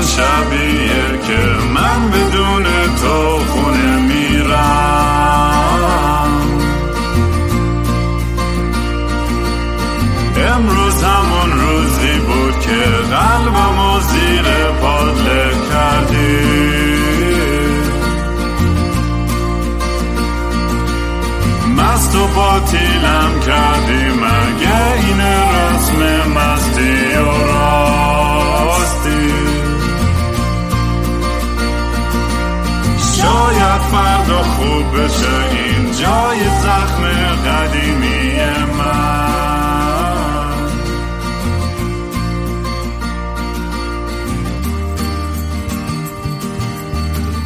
همون شبیه که من بدون بشه این جای زخم قدیمی من.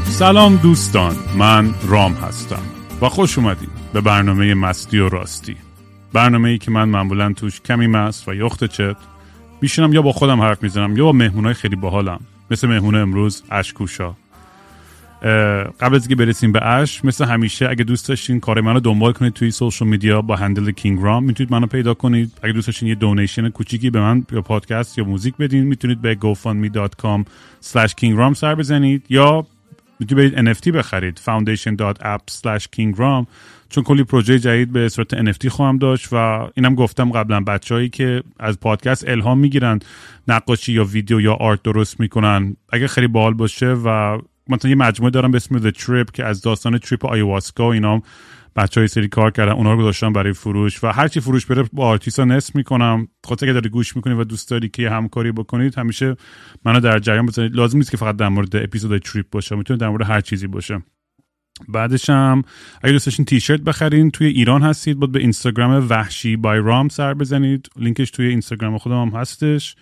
سلام دوستان من رام هستم و خوش اومدید به برنامه مستی و راستی. برنامه ای که من معمولا توش کمی مست و یخت چت میشینم یا با خودم حرف می‌زنم یا با مهمونای خیلی باحالم مثل مهمون امروز اشکوشا. قبل از که برسیم به اش مثل همیشه اگه دوست داشتین کار منو دنبال کنید توی سوشال میدیا با هندل کینگ رام می‌تونید منو پیدا کنید. اگه دوست داشتین یه دونیشن کوچیکی به من یا پادکست یا موزیک بدین می‌تونید به gofundme.com kingram سر بزنید یا می‌تونید برید NFT بخرید foundation.app slash kingram چون کلی پروژه جدید به صورت NFT خواهم داشت و اینم گفتم قبلا بچههایی که از پادکست الهام می‌گیرن نقاشی یا ویدیو یا art درست می‌کنن. اگه خیلی باحال باشه و مثلا یه مجموعه دارم به اسم The Trip که از داستان trip آیواسکا و اینام بچه های سری کار کردن اونا رو گذاشتم برای فروش و هرچی فروش بره با آرتیسا نصف می‌کنم. خاطر اگه داری گوش می‌کنی و دوست داری که همکاری بکنید همیشه منو در جریان بزنید لازم نیست که فقط در مورد episode trip باشه می‌تونه در مورد هر چیزی باشه. بعدش هم اگه دوست داشتین تیشرت بخرین توی ایران هستید بود به اینستاگرام وحشی by رام سر بزنید. لینکش توی اینستاگرام خودم هم هستش.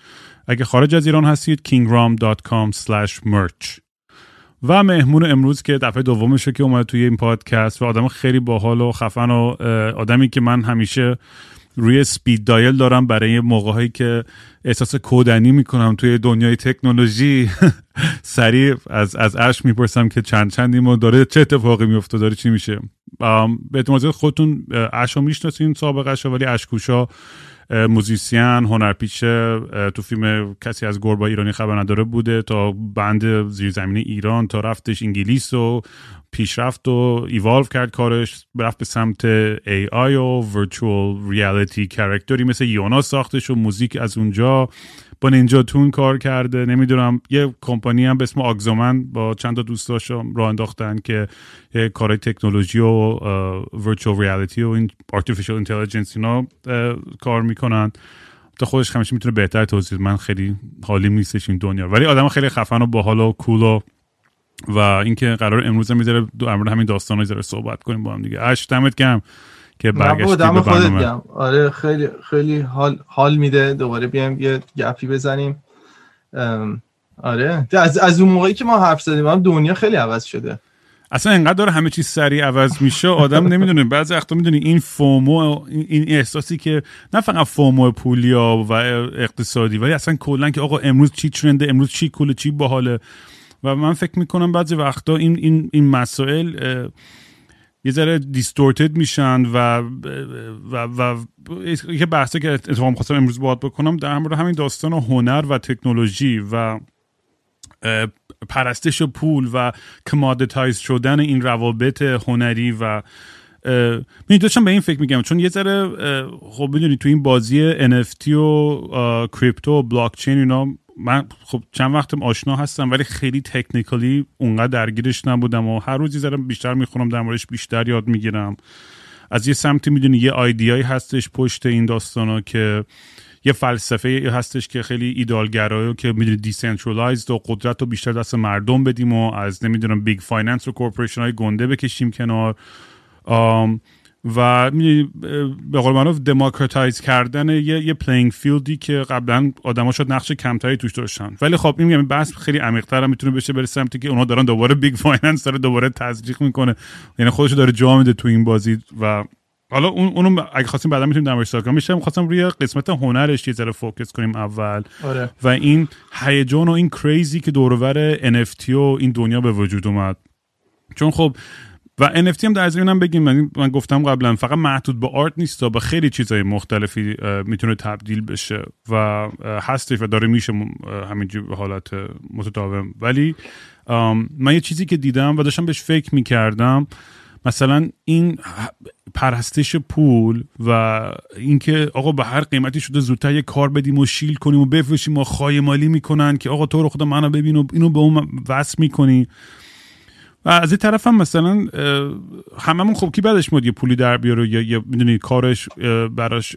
اگه خارج از ایران هستید kingram.com/merch و مهمون امروز که دفعه دومشه که اومد توی این پادکست و آدم خیلی باحال و خفن و آدمی که من همیشه روی سپید دایل دارم برای موقع هایی که احساس کودنی می‌کنم توی دنیای تکنولوژی. سریع از از اش می‌پرسم که چند چندی ما داره چه اتفاقی میفته داره چی میشه. به اعتماد خودتون اش رو می‌شناسین سابقه ولی اشکوشا musician هنرپیشه تو فیلم کسی از گربا ایرانی خبر نداره بوده تا band زیرزمینی ایران تا رفتش انگلیس و پیشرفت و ایوالو کرد کارش رفت به سمت AI و virtual reality character ی مثل یونا ساختش و موزیک از اونجا. با Ninja Tune کار کرده. نمی‌دونم یه کمپانی هم به اسم Auxuman با چند تا دوستاش راه انداختن که کارهای تکنولوژی و ورچوال ریالیتی و این آرتفیشال اینتلیجنس اینا کار می‌کنن. تا خودش همیشه می‌تونه بهتر توضیح من خیلی حالی نیستش این دنیا. ولی آدم خیلی خفن و باحال و کول و و اینکه قرار امروز می‌ذاره در مورد همین داستان رو صحبت کنیم با هم دیگه. اش دمت گرم. که برگشتی به گم. آره خیلی خیلی حال حال میده. دوباره بیایم یه گپی بزنیم. آره. از از اون موقعی که ما حرف زدیم هم دنیا خیلی عوض شده. اصلا انقدر داره همه چیز سریع عوض میشه. آدم نمی‌دونه. بعضی وقتا می‌دونی این فومو این احساسی که نه فقط فومو پولیا و اقتصادی ولی اصلا کلا که آقا امروز چی ترنده امروز چی کوله چی باحاله. و من فکر می‌کنم بعضی وقتا این این این مسائل یه ذره دیستورتد میشن و و و یه بحثه که اتفاقا خواستم امروز باید بکنم در مورد همین داستان هنر و تکنولوژی و پرستش و پول و commoditize شدن این روابط هنری و می داشتم به این فکر میگم چون یه ذره خب می‌دونی تو این بازی NFT و کریپتو و بلاک چین اینا من خب چند وقتم آشنا هستم ولی خیلی technically اونقدر درگیرش نبودم و هر روزی زرم بیشتر می‌خونم در موردش بیشتر یاد می‌گیرم. از یه سمتی می‌دونی یه idea یی هستش پشت این داستانا که یه فلسفه هستش که خیلی ایدآلگرایی که می‌دونی decentralized و قدرت رو بیشتر دست مردم بدیم و از نمی‌دونم big finance و corporation های گنده بکشیم کنار. و به قول معروف democratize کردن یه یه playing field ی که قبلا آدما شد نقش کمتری توش داشتن. ولی خب این میگم بحث خیلی عمیق‌تر هم می‌تونه بشه برسه سمتی که اونا دارن دوباره big finance داره دوباره تزریق می‌کنه. یعنی خودش داره جا میده تو این بازی و حالا اون اونو اگه خواستیم بعدا می‌تونیم در موردش صحبت کنیم. میشه خواستم روی قسمت هنرش یه ذره focus کنیم اول. آره. و این هیجان و این craze ی که دورور NFT و این دنیا به وجود اومد. چون خب و NFT هم در زمین بگیم من, من گفتم قبلا فقط محدود به آرت نیست به خیلی چیزهای مختلفی می‌تونه تبدیل بشه و هستش و داره میشه همینجور حالت متداوم. ولی من یه چیزی که دیدم و داشتم بهش فکر می‌کردم مثلا این پرستش پول و اینکه آقا به هر قیمتی شده زودتر یه کار بدیم و شیل کنیم و بفروشیم و خواهی مالی می‌کنن که آقا تو رو خدا منو ببین و اینو به اون وصل می‌کنی. و از این طرف هم مثلا هممون خب کی بعدش میاد یه پولی در بیاره؟ یا, یا می‌دونی کارش براش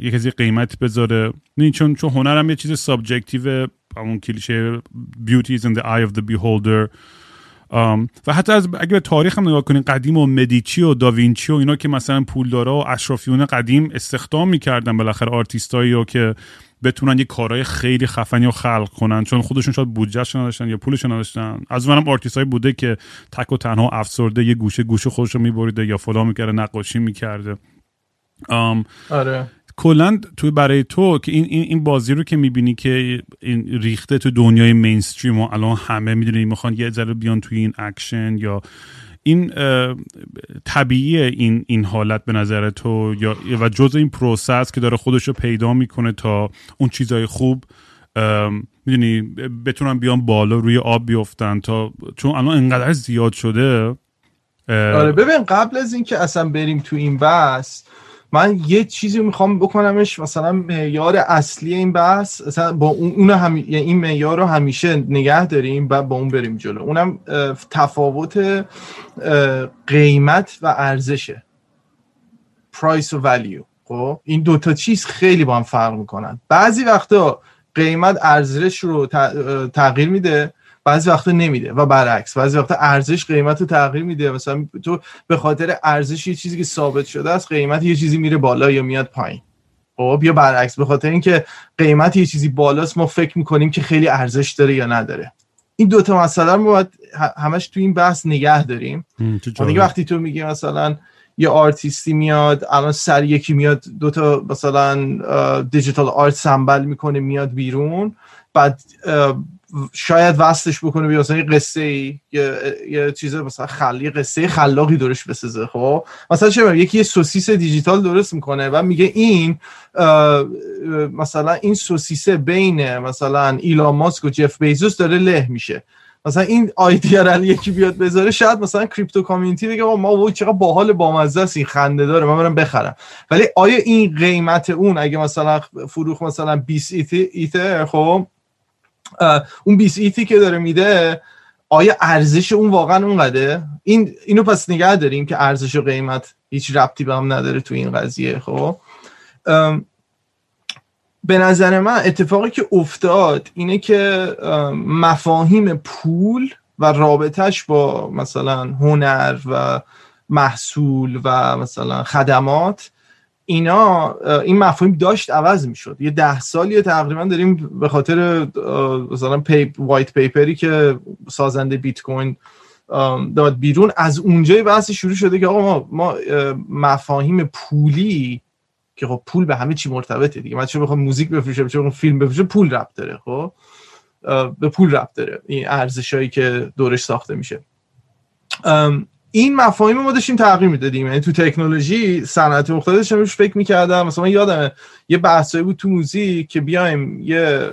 یه کسی قیمت بذاره؟ نه چون چون هنرم یه چیز subjective همون کلیشه beauty is in the eye of the beholder. و حتی از اگه به تاریخ هم نگاه کنین قدیم و مدیچی و داوینچی و اینا که مثلا پولدارا و اشرافیون قدیم استخدام می‌کردن بالاخره آرتیستایی که بتونن یه کارهای خیلی خفنی رو خلق کنن چون خودشون شاید بودجهش نداشتن یا پولش نداشتن. از اونم آرتیست های بوده که تک و تنها افسرده یه گوشه گوشه خودش رو میبریده یا فلان می‌کرده نقاشی می‌کرده. آره. کلا توی برای تو که این, این, این بازی رو که می‌بینی که این ریخته تو دنیای mainstream و الان همه می‌دونی می‌خوان یه ذره بیان توی این اکشن یا این طبیعی این این حالت به نظر تو یا و جز این process که داره خودش رو پیدا می‌کنه تا اون چیزای خوب می‌دونی بتونن بیان بالا روی آب بیفتن تا چون الان انقدر زیاد شده آره ببین قبل از اینکه اصلا بریم تو این بحث من یه چیزی می‌خوام بکنمش مثلا معیار اصلی این بحث مثلا با اون هم یعنی این معیار رو همیشه نگه داریم و با اون بریم جلو. اونم تفاوت قیمت و ارزشه. پرایس و ولیو خب؟ این دوتا چیز خیلی با هم فرق می‌کنن. بعضی وقتا قیمت ارزش رو تغییر میده. بعضی وقتا نمیده و برعکس بعضی وقتا ارزش قیمت رو تغییر میده. مثلا تو به خاطر ارزش یه چیزی که ثابت شده است قیمت یه چیزی میره بالا یا میاد پایین. خب یا برعکس به خاطر اینکه قیمت یه چیزی بالاست ما فکر می‌کنیم که خیلی ارزش داره یا نداره. این دوتا مسئله رو باید همش تو این بحث نگه داریم. دیگه وقتی تو میگی مثلا یه آرتیستی میاد الان سر یکی میاد دوتا مثلا دیجیتال آرت سنبل می‌کنه میاد بیرون بعد شاید وصلش بکنه بیا مثلا یه قصه ای. یه, یه چیز مثلا خلی قصه خلاقی درش بسازه خب؟ مثلا چه یکی یه سوسیس دیجیتال درست می‌کنه و میگه این مثلا این سوسیسه بین مثلا ایلان ماسک و جف بیزوس داره له میشه. مثلا این آیدیا رو یکی بیاد بذاره شاید مثلا کریپتو کامیونیتی بگه ما و چقدر باحال بامزه است این خنده داره من برم بخرم. ولی آیا این قیمت اون اگه مثلا فروخ مثلا 20 ایتر خب؟ اون 20 ایتی که داره میده آیا ارزش اون واقعا اونقدره؟ این اینو پس نگه داریم که ارزش و قیمت هیچ ربطی به هم نداره تو این قضیه خب؟ به نظر من اتفاقی که افتاد اینه که مفاهیم پول و رابطش با مثلا هنر و محصول و مثلا خدمات اینا این مفاهیم داشت عوض می‌شد. یه ده سالی تقریبا داریم به خاطر مثلا paper، white paper ی که سازنده بیت کوین داد بیرون. از اونجای بحث شروع شده که آقا ما, ما مفاهیم پولی که خب پول به همه چی مرتبطه دیگه. من چه بخوام موزیک بفروشم چه بخوام فیلم بفروشم پول ربط داره خب؟ به پول ربط داره. این ارزشایی که دورش ساخته میشه. این مفاهیم ما داشتیم تغییر می‌دادیم. یعنی تو تکنولوژی صنعت مختلف داشتم روش فکر می‌کردم. مثلا من یادمه یه بحثایی بود تو موزیک که بیایم یه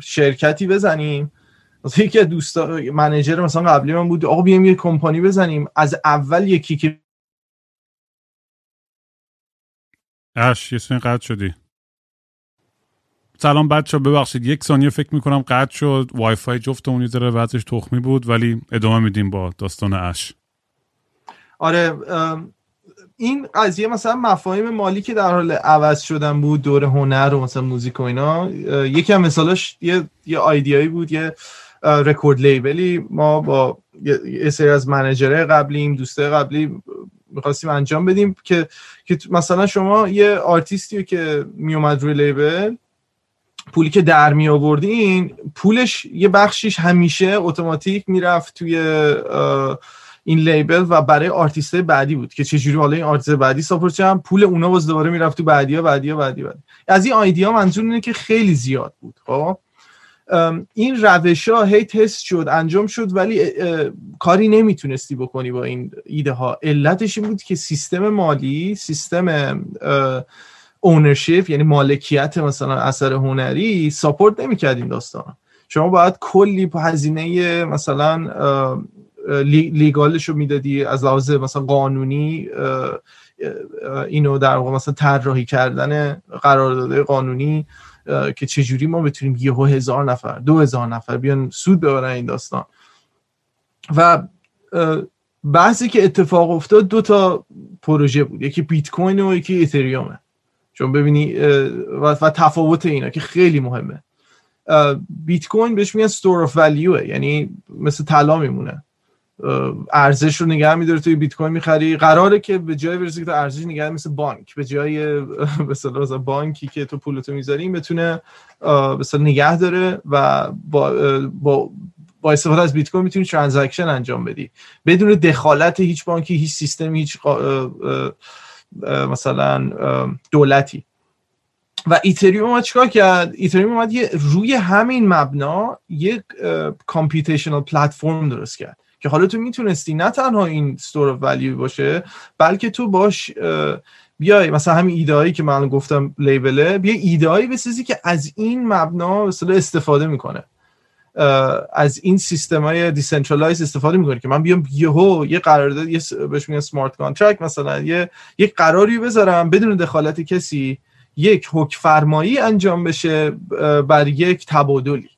شرکتی بزنیم. مثلا یکی دوستا منیجر مثلا قبلی من بود آقا بیایم یه کمپانی بزنیم. از اول یکی که اش یه قطع شدی. سلام بچه ببخشید. یک ثانیه فکر می‌کنم قطع شد. وای فای جفتمون یه ذره وضعش تخمی بود ولی ادامه میدیم با داستان اش آره این قضیه مثلا مفاهیم مالی که در حال عوض شدن بود دور هنر و مثلا موزیک و اینا یکی هم مثالش یه یه idea یی بود یه record label ی. ما با یه سری از manager قبلیم دوسته قبلی می‌خواستیم انجام بدیم که که مثلا شما یه آرتیستی که میومد روی label پولی که در می آوردین پولش یه بخشیش همیشه اتوماتیک می‌رفت توی این label و برای آرتیست بعدی بود که چجوری حالا این آرتیست بعدی support هم پول اونا باز دوباره می‌رفت تو بعدی بعدی بعدی بعدی از این idea منظور اینه که خیلی زیاد بود خب؟ این روش ها هی تست شد انجام شد ولی کاری نمی‌تونستی بکنی با این ایده ها علتش این بود که سیستم مالی سیستم ownership یعنی مالکیت مثلا اثر هنری support نمی‌کرد این داستان شما باید کلی هزینه مثلا لیگالش رو می‌دادی از لحاظ مثلا قانونی اینو در واقع مثلا طراحی کردن قرارداد قانونی که چجوری ما بتونیم یه هزار نفر دو هزار نفر بیان سود ببرن این داستان. و بحثی که اتفاق افتاد دو تا پروژه بود. یکی بیت کوین و یکی ایتریومه. چون ببینی و تفاوت اینا که خیلی مهمه. بیت کوین بهش میگن store of value یعنی مثل طلا میمونه. ارزش رو نگه میداره توی بیت کوین می‌خری. قراره که به جای برسه که ارزش نگه مثل بانک. به جای مثلا بانکی که تو پولتو می‌ذاری بتونه مثلا نگه داره و با, با با استفاده از بیت کوین می‌تونی transaction انجام بدی. بدون دخالت هیچ بانکی هیچ سیستمی هیچ مثلا دولتی. و Ethereum اومد چیکار کرد؟ Ethereum اومد یه روی همین مبنا یک computational platform درست کرد. که حالا تو می‌تونستی نه تنها این store of باشه بلکه تو باش بیای مثلا همین ایده که من گفتم label ه بیا ایده هایی بسازی که از این مبنا مثلا استفاده می‌کنه. از این سیستم های decentralized استفاده می‌کنه که من بیام یهو یه قرارداد یه بهش میگن smart contract مثلا یه یک قراری بذارم بدون دخالت کسی یک حکم فرمایی انجام بشه بر یک تبادلی.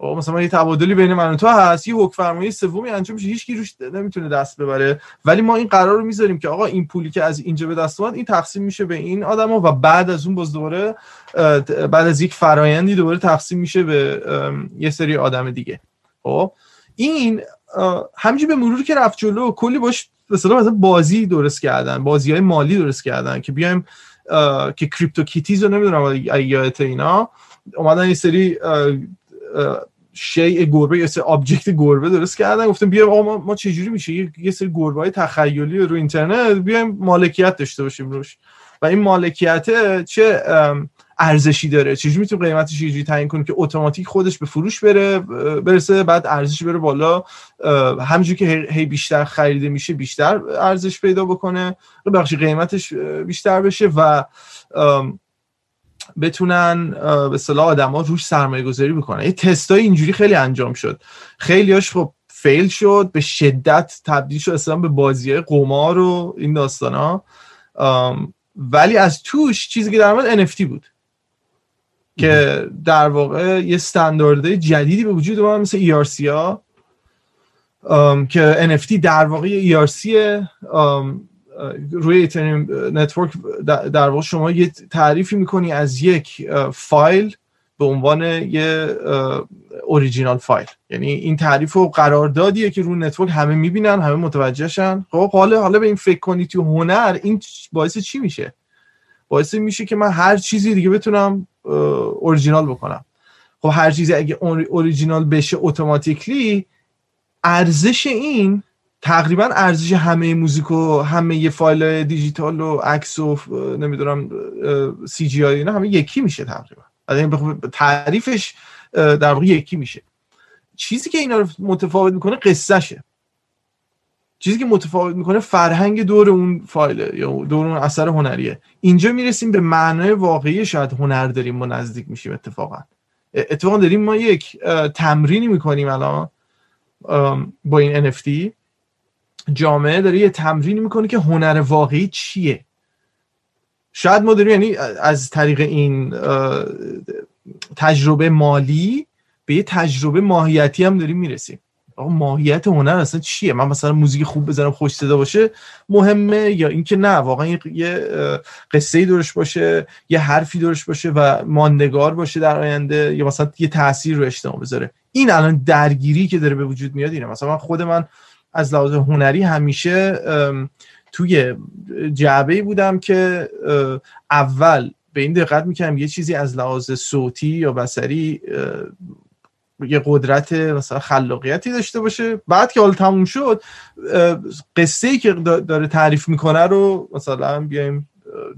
مثلا یه تبادلی بین من و تو هست یه حکم فرمایی سومی انجام میشه هیچ کی روش نمی‌تونه دست ببره. ولی ما این قرار رو می‌ذاریم که آقا این پولی که از اینجا به دست اومد این تقسیم میشه به این آدما و بعد از اون باز دوباره بعد از یک فرایندی دوباره تقسیم میشه به یه سری آدم دیگه. خب؟ این همینجوری به مرور که رفت جلو کلی باش مثلا بازی درست کردن بازی های مالی درست کردن که بیایم که CryptoKitties رو نمی‌دونم یادت اینا اومدن یه سری شیء گربه یا سری object گربه درست کردن. گفتم بیا ما, ما چجوری میشه؟ یه سری گربه های تخیلی رو اینترنت بیایم مالکیت داشته باشیم روش. و این مالکیت چه ارزشی داره؟ چجوری می‌تونیم قیمتش یه تعیین کنیم که اتوماتیک خودش به فروش بره برسه بعد ارزش بره بالا؟ همونجوری که هی بیشتر خریده میشه بیشتر ارزش پیدا بکنه. بخشی قیمتش بیشتر بشه و بتونن به صلاح آدما روش سرمایه گذاری بکنن. یه تستای اینجوری خیلی انجام شد. خیلیاش خب فیل شد به شدت تبدیل شد اصلا به بازی قمار و این داستان ها ولی از توش چیزی که در مورد NFT بود. که در واقع یه استاندارد جدیدی به وجود اومد مثل ERC ها که NFT در واقع ERC روی Ethereum network در واقع شما یه تعریفی می‌کنی از یک فایل به عنوان یه original file. یعنی این تعریف و قراردادیه که روی network همه می‌بینن همه متوجهشن. خب حالا حالا به این فکر کنی تو هنر این باعث چی میشه؟ باعث میشه که من هر چیزی دیگه بتونم اوریجینال بکنم. خب هر چیزی اگه اوریجینال بشه automatically ارزش این تقریبا ارزش همه موزیک و همه فایل دیجیتال و عکس و نمی‌دونم CGI اینا همه یکی میشه تقریبا. تعریفش در واقع یکی میشه. چیزی که اینا رو متفاوت می‌کنه قصهشه. چیزی که متفاوت می‌کنه فرهنگ دور اون فایل یا دور اون اثر هنریه. اینجا می‌رسیم به معنای واقعی شاید هنر داریم ما نزدیک میشیم اتفاقا. اتفاقا داریم ما یک تمرینی می‌کنیم الان با این NFT جامعه داره یه تمرینی می‌کنه که هنر واقعی چیه؟ شاید ما داریم یعنی از طریق این تجربه مالی به یه تجربه ماهیتی هم داریم می‌رسیم. آقا ماهیت هنر اصلا چیه؟ من مثلا موزیک خوب بزنم خوش صدا باشه مهمه یا اینکه نه واقعا یه قصه دورش باشه یه حرفی دورش باشه و ماندگار باشه در آینده یا مثلا یه تاثیر رو اجتماع بذاره. این الان درگیری که داره به وجود میاد اینه. مثلا من خود من از لحاظ هنری همیشه توی جعبه بودم که اول به این دقت می‌کنم یه چیزی از لحاظ صوتی یا بسری یه قدرت مثلا خلاقیتی داشته باشه. بعد که حال تموم شد قصه ای که داره تعریف می‌کنه رو مثلا بیایم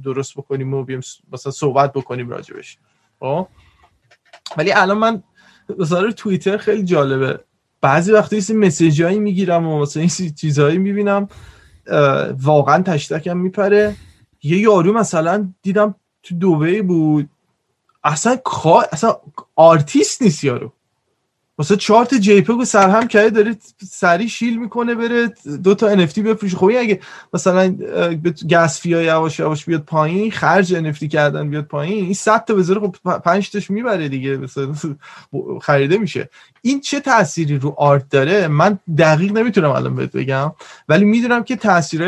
درست بکنیم و بیایم مثلا صحبت بکنیم راجبش. خب؟ ولی الان من مثلا توییتر خیلی جالبه. بعضی وقتی این مسیج هایی می‌گیرم و مثلا این چیزهایی می‌بینم واقعا تشتکم میپره. یه یارو مثلا دیدم تو دوبه بود. اصلا اصلا آرتیست نیست یارو. واسه چهار تا چیز سرهم کرده داره سری shill می‌کنه بره دو تا NFT بفروشه. خب اگه مثلا gas fee ا یواش یواش بیاد پایین خرج NFT کردن بیاد پایین این 100 تا بذاره خب 5 تاش می‌بره دیگه مثلا خریده میشه. این چه تأثیری رو art داره؟ من دقیق نمی‌تونم الان بهت بگم ولی می‌دونم که تاثیر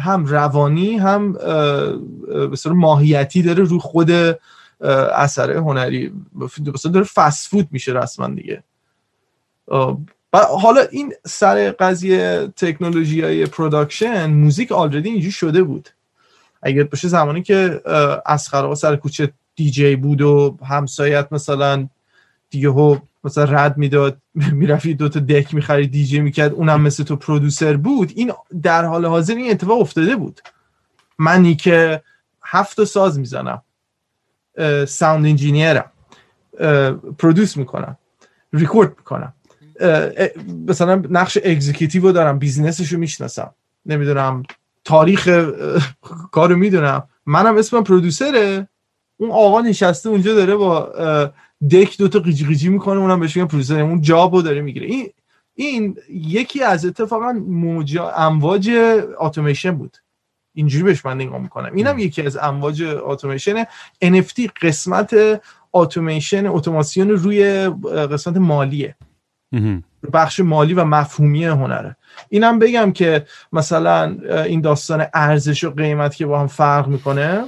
هم روانی هم به ماهیتی داره رو خود اثر هنری. مثلا داره فست فود میشه رسما دیگه. حالا این سر قضیه تکنولوژی های production موزیک already اینجور شده بود. اگر باشه زمانی که اصغر سر کوچه دیجی بود و همسایت مثلا دیگه ها مثلا رد می‌داد می‌رفت دوتا deck می‌خرید دیجی می‌کرد اونم مثل تو producer بود. این در حال حاضر این اتفاق افتاده بود. منی که هفت ساز می‌زنم sound engineer م produce می‌کنم ریکورد می‌کنم. مثلا نقش executive رو دارم business ش رو می‌شناسم. نمی‌دونم تاریخ کارو می‌دونم. منم اسمم producer ه اون آقا نشسته اونجا داره با deck دوتا قیجی قیجی می‌کنه اونم بهش میگن producer اون job و داره می‌گیره. این این یکی از اتفاقا موجا امواج اتوماسیون بود. اینجوری بهش من نگاه می‌کنم. اینم یکی از امواج اتوماسیون NFT قسمت اتوماسیون اتوماسیون روی قسمت مالیه. بخش مالی و مفهومی هنره. اینم بگم که مثلا این داستان ارزش و قیمت که با هم فرق می‌کنه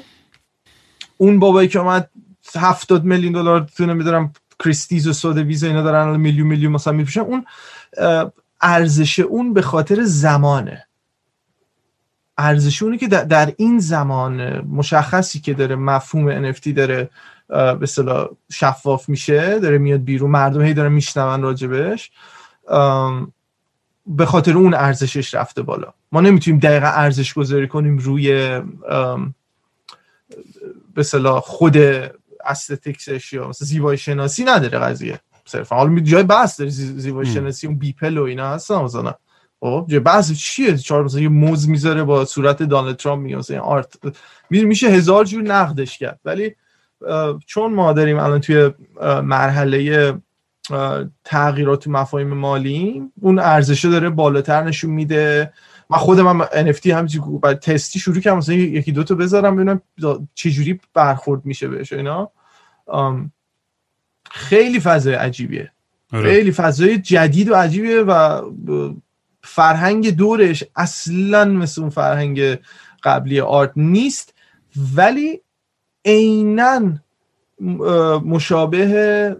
اون بابایی که اومد هفتاد میلیون دلار تونه میدارم کریستیز و سود ویزا اینا دارن میلیون میلیون مثلا میفروشن اون ارزش اون به خاطر زمانه. ارزش اونی که در این زمان مشخصی که داره مفهوم NFT داره به صلاح شفاف میشه داره میاد بیرون مردم هی دارن میشنون راجبش. به خاطر اون ارزشش رفته بالا. ما نمی‌تونیم دقیقا ارزش گذاری کنیم روی به صلاح خود استتیکسش یا مثلا زیبایی شناسی نداره قضیه. صرفا. حالا جای بحث داره زیبایی شناسی اون بیپل و اینا هستن مثلا. خب جای بحث چیه؟ چهار مثلا یه موز می‌ذاره با صورت دانالد ترامپ میگه مثلا آرت میشه هزار جور نقدش کرد ولی چون ما داریم الان توی مرحله تغییرات تو مفاهیم مالی اون ارزشه داره بالاتر نشون میده. من خودم هم NFT همچی تستی شروع کردم مثلا یکی دو تا بذارم ببینم چجوری برخورد میشه بهش اینا. خیلی فضای عجیبیه. آره. خیلی فضای جدید و عجیبیه و فرهنگ دورش اصلا مثل اون فرهنگ قبلی art نیست. ولی عینا مشابه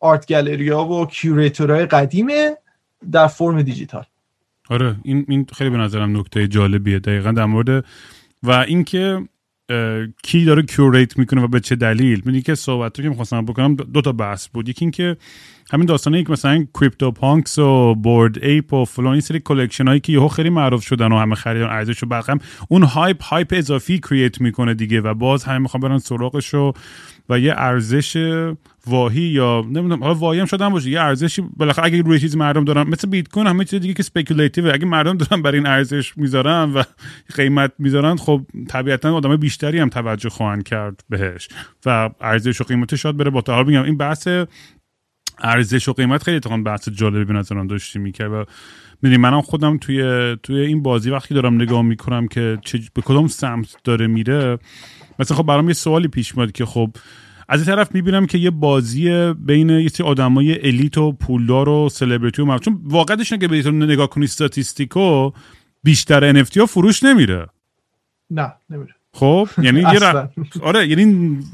art gallery ا و curator های قدیمه در فرم دیجیتال. آره این این خیلی به نظرم نکته جالبیه دقیقا در مورد و اینکه کی داره curate می‌کنه و به چه دلیل؟ می‌دونی که صحبت رو که می‌خواستم بکنم دو تا بحث بود. یکی اینکه همین داستانه که مثلا CryptoPunks و Bored Ape و فلان این سری collection هایی که یهو خیلی معروف شدن و همه خریدن ارزش و اون hype hype اضافی create می‌کنه دیگه و باز همه می‌خوان برن سراغش و یه ارزش واهی یا نمی‌دونم. حالا واهی هم شدن باشه. یه ارزشی بالاخره اگه روی چیزی مردم دارن مثل بیت کوین همه چیز دیگه که speculative اگه مردم دارن برای این ارزش می‌ذارن و قیمت می‌ذارن خب طبیعتا آدم بیشتری هم توجه خواهند کرد بهش. و ارزش و قیمتش شاید بره با میگم این بحث ارزش و قیمت خیلی اتفاقا بحث جالبی به نظرم داشتی می‌کرد. و می‌دونی منم خودم توی توی این بازی وقتی دارم نگاه می‌کنم که چه به کدوم سمت داره میره مثلا خب برام یه سوالی پیش میاد که خب از این طرف می‌بینم که یه بازی بین یه سری آدمای elite و پولدار و سلبریتی و چون واقعیتش که به نگاه کنی statistically بیشتر NFT ها فروش نمیره. نه نمیره. خب یعنی یه آره یعنی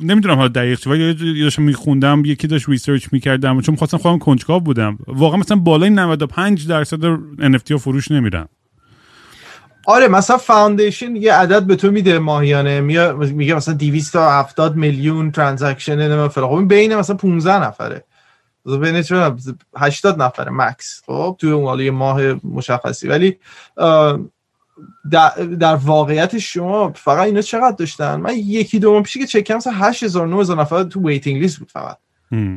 نمی‌دونم حالا دقیق چه ولی داشتم میخوندم یکی داشت research می‌کردم چون خواستم خودم کنجکاو بودم. واقعا مثلا بالای 95 درصد NFT ها فروش نمیرن. آره مثلا Foundation یه عدد به تو میده ماهیانه. میگه مثلا 270 میلیون transaction نه خب بین مثلا 15 نفره. بین 80 نفره max. خب توی اون ماه مشخصی. ولی در, در واقعیت شما فقط اینا چقدر داشتن؟ من یکی دو ماه پیش که چکم مثلا 8000 9000 نفر تو waiting list بود فقط.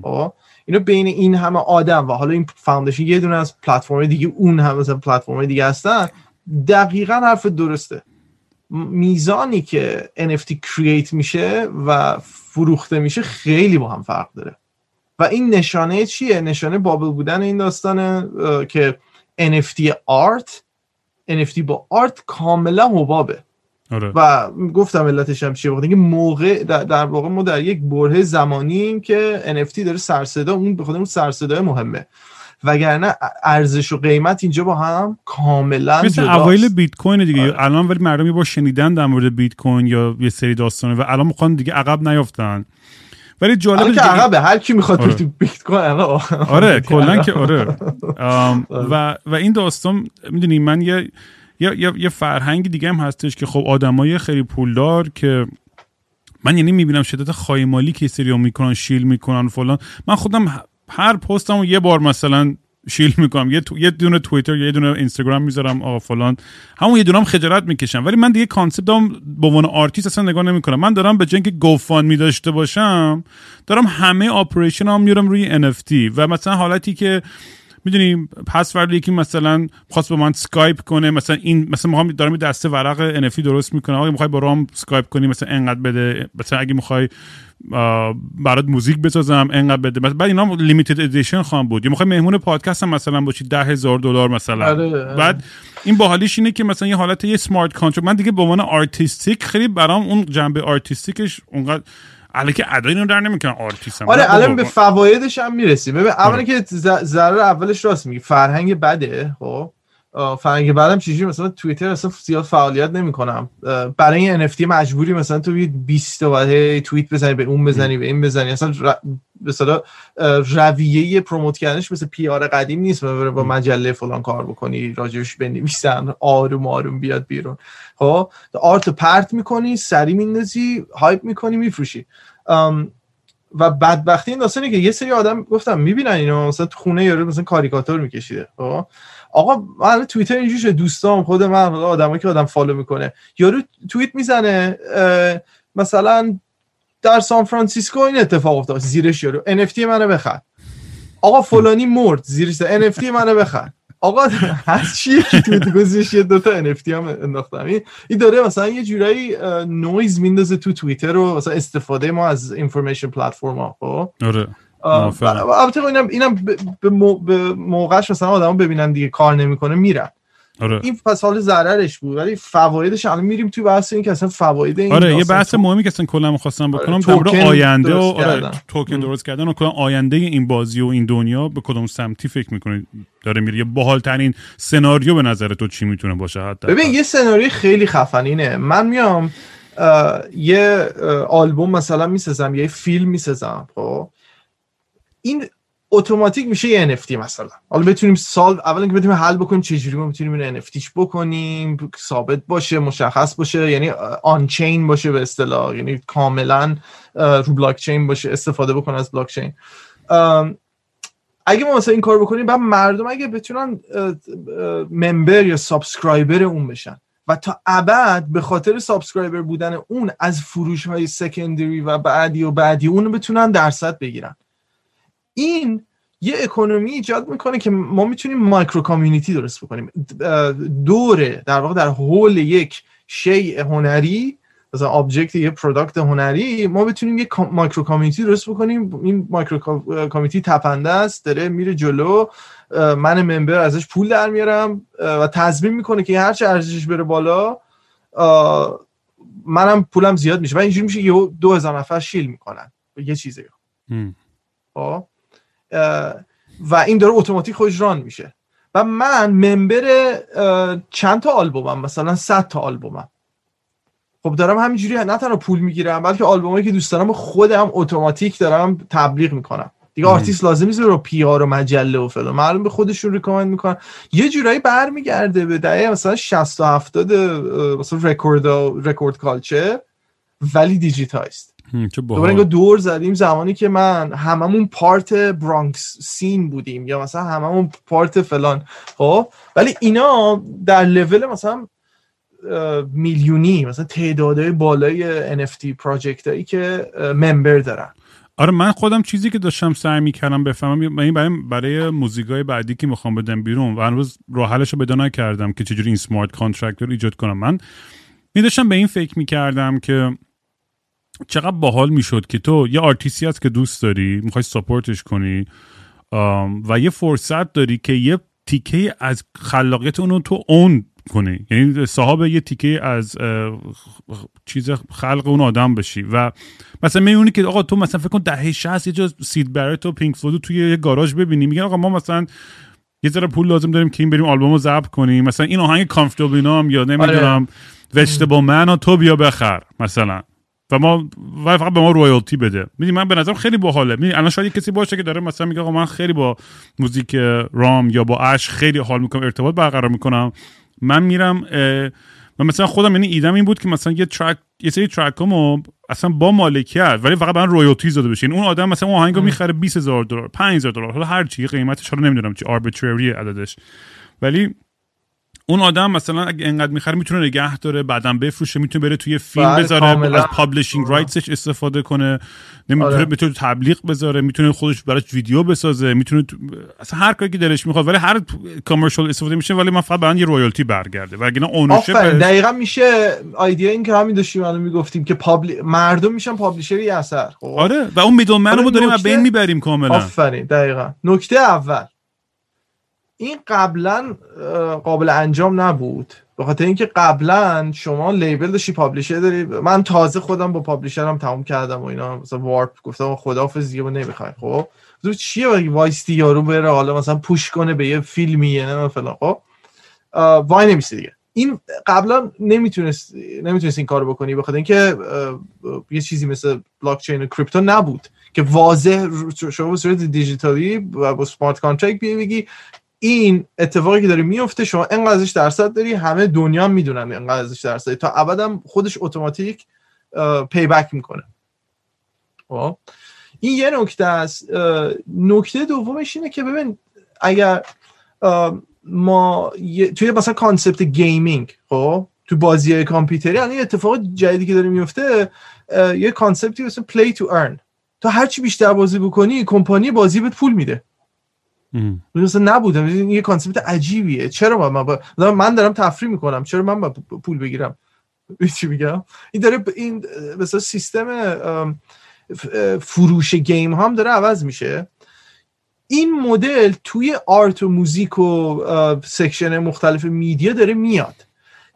خب اینو بین این همه آدم و حالا این Foundation یه دونه از پلتفرم دیگه اون هم مثلا پلتفرم دیگه هستن. دقیقا حرف درسته. میزانی که NFT کرییت میشه و فروخته میشه خیلی با هم فرق داره. و این نشانه چیه؟ نشانه بابل بودن این داستانه که NFT آرت NFT با آرت کاملا حبابه. آره. و گفتم علتش هم چیه؟ اینکه موقع در, واقع ما در یک بره زمانی که NFT داره سرصدا اون به اون سرصدای مهمه. وگرنه ارزش و قیمت اینجا با هم کاملا مثل اوایل بیت کوین دیگه آره. الان ولی مردم با شنیدن در مورد بیت کوین یا یه سری داستانه و الان می‌خوان دیگه عقب نیافتن ولی جالب که عقبه هر کی می‌خواد آره. بیت کوین آره کلا که آره. آره و و این داستان می‌دونی من یه یه, یه،, فرهنگ دیگه هم هستش که خب آدمای خیلی پولدار که من یعنی می‌بینم شدت خایمالی که سری می‌کنن شیل می‌کنن فلان من خودم هر پستمو یه بار مثلا شیل می‌کنم. یه, یه دونه توییتر یه دونه اینستاگرام می‌ذارم آقا فلان. همون یه دونم خجالت می‌کشم. ولی من دیگه کانسپت هم به عنوان آرتیست اصلا نگاه نمی‌کنم. من دارم به جنگ که گوفان می داشته باشم دارم همه آپریشن هم میارم روی NFT و مثلا حالتی که می‌دونی پس فرد یکی مثلا خواست با من سکایپ کنه مثلا این مثلا می‌خوام دارم دسته ورق NFT درست می‌کنم آقا می‌خوای با رام سکایپ کنی؟ مثلا انقدر بده. مثلا اگه می‌خوای برات موزیک بسازم انقدر بده. بعد اینا لیمیتد ادیشن خواهم بود. یا می‌خوای مهمون پادکست هم مثلا باشی ده هزار دلار مثلا. آره. بعد این باحالیش اینه که مثلا یه حالت یه سمارت کانترکت من دیگه به عنوان آرتیستیک خیلی برام اون جنبه آرتیستیکش اونقدر الان که ادای رو در نمی‌کنن آرتیست آره الان به فوایدش هم می‌رسیم. ببین اولی آره. که ضرر اولش راست میگی. فرهنگ بده خب؟ فرهنگ بعدم چیزی مثلا توییتر اصلا زیاد فعالیت نمی‌کنم. برای این NFT مجبوری مثلا تو 20 تا بعد توییت بزنی به اون بزنی به این بزنی. اصلا مثلا رویه promote کردنش مثل PR قدیم نیست. و با مجله فلان کار بکنی راجبش بنویسن آروم آروم بیاد بیرون. خب؟ art پرت می‌کنی سری میندازی hype می‌کنی میفروشی. و بدبختی این داستانه که یه سری آدم گفتم می‌بینن اینو مثلا تو خونه یارو مثلا کاریکاتور میکشیده. خب؟ آقا من توییتر اینجوری شده دوستان خود من آدمایی که آدم follow می‌کنه. یارو توییت می‌زنه مثلا در San Francisco این اتفاق افتاد زیرش یارو. NFT منو بخر. آقا فلانی مرد زیرش NFT منو بخر. آقا هر چیه که توییت گذاشت یه دوتا NFT هم انداختم. این داره مثلا یه جورایی نویز میندازه تو توییتر و مثلا استفاده ما از information platform ها خب؟ آره. البته اینم اینم به موقعش مثلا آدمو ببینن دیگه کار نمی‌کنه میرن. آره. این پس حال ضررش بود ولی فوایدش الان میریم توی بحث این که اصلا فواید این آره یه بحث مهمی که اصلا کلا می‌خواستم بکنم آره. آینده و آره توکن درست کردن و کلا آینده این بازی و این دنیا به کدوم سمتی فکر می‌کنید داره میره. یه باحال ترین سناریو به نظر تو چی می‌تونه باشه حتی ببین یه سناریو خیلی خفنینه. من میام یه آلبوم مثلا می‌سازم یه فیلم می‌سازم خب؟ این automatic میشه یه NFT مثلا. حالا بتونیم سال اول که بتونیم حل بکنیم چجوری ما می‌تونیم این NFT ش بکنیم ثابت باشه مشخص باشه یعنی on-chain باشه به اصطلاح یعنی کاملا رو بلاک چین باشه استفاده بکنه از بلاک چین اگه ما مثلا این کار بکنیم بعد مردم اگه بتونن member یا subscriber اون بشن و تا ابد به خاطر subscriber بودن اون از فروش های secondary و بعدی و بعدی اون بتونن درصد بگیرن. این یه economy ایجاد می‌کنه که ما می‌تونیم micro community درست بکنیم. دوره در واقع در حول یک شیء هنری مثلا object یه product هنری ما بتونیم یک micro community درست بکنیم. این micro community تپنده است داره میره جلو. من member ازش پول در میارم و تضمین می‌کنه که هرچه ارزشش بره بالا منم پولم زیاد میشه. و اینجوری میشه یه دو هزار نفر shill می‌کنن. یه چیزی خب؟ و این داره automatic خودش run میشه. و من member چند تا آلبومم مثلا 100 تا آلبومم. خب دارم همینجوری نه تنها پول می‌گیرم بلکه آلبومایی که دوست دارم خودم automatic دارم تبلیغ می‌کنم. دیگه آرتیست لازم نیست رو PR و مجله و فلان. معلوم به خودشون recommend می‌کنن. یه جورایی برمیگرده به دهه مثلا 60 و 70 مثلا record record culture ولی digitized. دوباره انگار دور زدیم زمانی که من هممون part Bronx scene بودیم یا مثلا هممون part فلان. خب؟ ولی اینا در لول مثلا میلیونی مثلا تعدادهای بالای NFT project هایی که member دارن. آره من خودم چیزی که داشتم سعی می‌کردم بفهمم این برای برای موزیکای بعدی که می‌خوام بدم بیرون و هنوز راه حلش رو پیدا نکردم که چجوری این smart contract رو ایجاد کنم. من می داشتم به این فکر می‌کردم که چقدر باحال می‌شد که تو یه آرتیستی هست که دوست داری می‌خوای support ش کنی و یه فرصت داری که یه تیکه از خلاقیت اونو تو own کنی. یعنی صاحب یه تیکه از چیز خلق اون آدم بشی. و مثلا می‌دونی که آقا تو مثلا فکر کن دهه 60 یه جا سید برت و پینک فلوید توی یه گاراژ ببینی. میگن آقا ما مثلا یه ذره پول لازم داریم که این بریم آلبوم رو ضبط کنیم. مثلا این آهنگ Comfortably Numb یا نمی‌دونم Vegetable Man تو بیا بخر مثلا. و ما و فقط به ما royalty بده. می‌دونی من به نظرم خیلی باحاله. می‌دونی الان شاید کسی باشه که داره مثلا میگه آقا من خیلی با موزیک رام یا با اش خیلی حال می‌کنم ارتباط برقرار می‌کنم. من میرم و مثلا خودم یعنی ایدم این بود که مثلا یه track یه سری track امو اصلا با مالکیت ولی فقط من royalty زده بشه. اون آدم مثلا اون آهنگو می‌خره 20000 دلار 5000 دلار حالا هر چی قیمتش رو نمی‌دونم چی arbitrary عددش. ولی اون آدم مثلا اگه انقدر می‌خره می‌تونه نگه داره بعدم بفروشه می‌تونه بره توی فیلم بله، بذاره از publishing rights ش استفاده کنه. نمی‌تونه آره. می‌تونه تبلیغ بذاره می‌تونه خودش براش ویدیو بسازه می‌تونه اصلا هر کاری که دلش می‌خواد ولی هر commercial استفاده میشه ولی من فقط برای یه royalty برگرده. و اگه ownership دقیقا میشه idea این که همین داشتیم الان می‌گفتیم که publi... مردم میشن publisher یه اثر. خب. آره و اون middle رو داریم از بین می‌بریم کاملا. آفرین دقیقا. نکته اول. این قبلا قابل انجام نبود. به خاطر اینکه قبلا شما label داشتی publisher داری. من تازه خودم با publisher م تموم کردم و اینا. مثلا Warp گفتم خدافظ دیگه نمی‌خوای. خب؟ چیه وایستی یارو بره؟ حالا مثلا push کنه به یه فیلمیه نه فلان. خب؟ وای نمیشه دیگه. این قبلا نمی‌تونست نمی‌تونست این کارو بکنی. بخاطر اینکه یه چیزی مثل بلاک چین و crypto نبود که واضح شما به صورت دیجیتالی و با smart contract بگی این اتفاقی که داره میفته شما انقدر ازش درصد داری همه دنیا می‌دونن انقدر ازش درصد تا ابدا خودش اتوماتیک pay back می‌کنه. خب؟ این یه نکته است. نکته دومش اینه که ببین اگر ما توی مثلا concept gaming خب؟ تو بازی کامپیوتری الان اتفاق جدیدی که داره میفته یه concept ی مثل play to earn تو هرچی بیشتر بازی بکنی کمپانی بازی بهت پول میده. مثلا نبودم یه concept عجیبیه. چرا من با... من دارم تفریح می‌کنم. چرا من با پول بگیرم؟ چی میگم؟ این داره این مثلا سیستم فروش game هم داره عوض میشه. این مدل توی art و موزیک و section مختلف media داره میاد.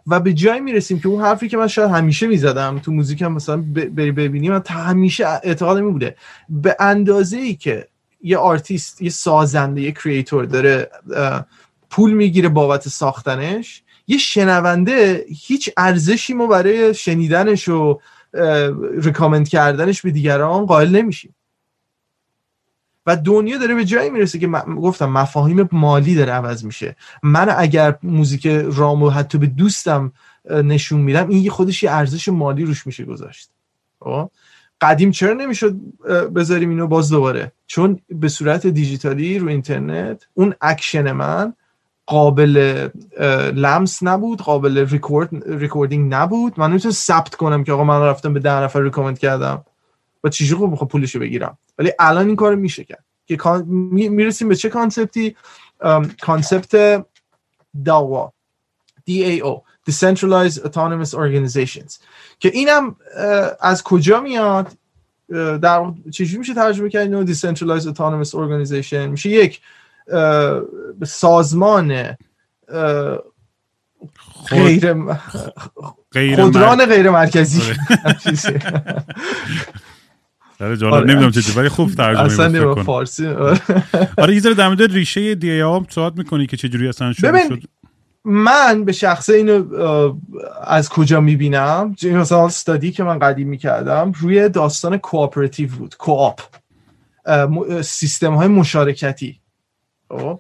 و به جای می‌رسیم که اون حرفی که من شاید همیشه می‌زدم تو موزیک هم مثلا بری ببینی من همیشه اعتقادم این بوده. به اندازه ای که یه آرتیست یه سازنده یه creator داره پول می‌گیره بابت ساختنش. یه شنونده هیچ ارزشی ما برای شنیدنش و recommend کردنش به دیگران قائل نمیشیم. و دنیا داره به جایی می‌رسه که گفتم مفاهیم مالی داره عوض میشه. من اگر موزیک رامو حتی به دوستم نشون میدم این خودش یه ارزش مالی روش میشه گذاشت. خب؟ قدیم چرا نمی‌شد بذاریم اینو باز دوباره؟ چون به صورت دیجیتالی رو اینترنت اون اکشن من قابل لمس نبود قابل record recording نبود. من نمی‌تونم ثبت کنم که آقا من رفتم به ده نفر recommend کردم. و چیزی خوب می‌خوام؟ پولشو بگیرم. ولی الان این کار میشه کرد. که می‌رسیم به چه concept ی؟ concept DAO ها. DAO Decentralized Autonomous Organizations. که اینم از کجا میاد؟ در چجوری میشه ترجمه کرد اینو Decentralized Autonomous Organization میشه یک سازمان غیر خودران غیر مرکزی آره. جالب. آره. نمی‌دونم چه ولی خوب ترجمه اصلا فارسی. آره یه ذره در مورد ریشه دی ای صحبت می‌کنی که چجوری اصلا شروع شد؟ من به شخصه اینو از کجا می‌بینم؟ مثلا استادی که من قدیم می‌کردم روی داستان کوآپراتیو بود کوآپ. سیستم های مشارکتی. خب؟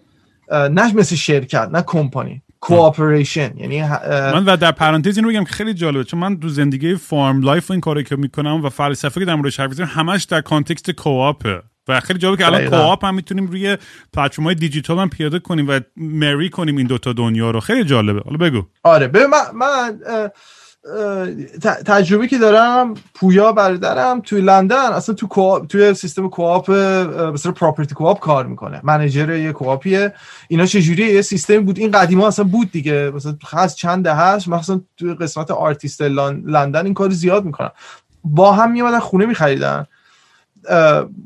نه مثل شرکت نه کمپانی. کوآپریشن یعنی من و در پرانتز این رو بگم که خیلی جالبه چون من تو زندگی farm life این کاری که می‌کنم و فلسفه که در مورد حرف همش در context co-op ه. و خیلی جالبه که الان co-op هم می‌تونیم روی پلتفرم های دیجیتال هم پیاده کنیم و marry کنیم این دوتا دنیا رو. خیلی جالبه. حالا بگو. آره به من, من تجربه که دارم پویا برادرم توی لندن اصلا تو توی سیستم co-op مثلا property co-op کار می‌کنه. manager یه co-op یه اینا چجوریه؟ یه سیستمی بود. این قدیما اصلا بود دیگه. مثلا خاص چند هست. مثلا توی قسمت آرتیست لندن این کار زیاد می‌کنن با هم میومدن خونه میخریدن.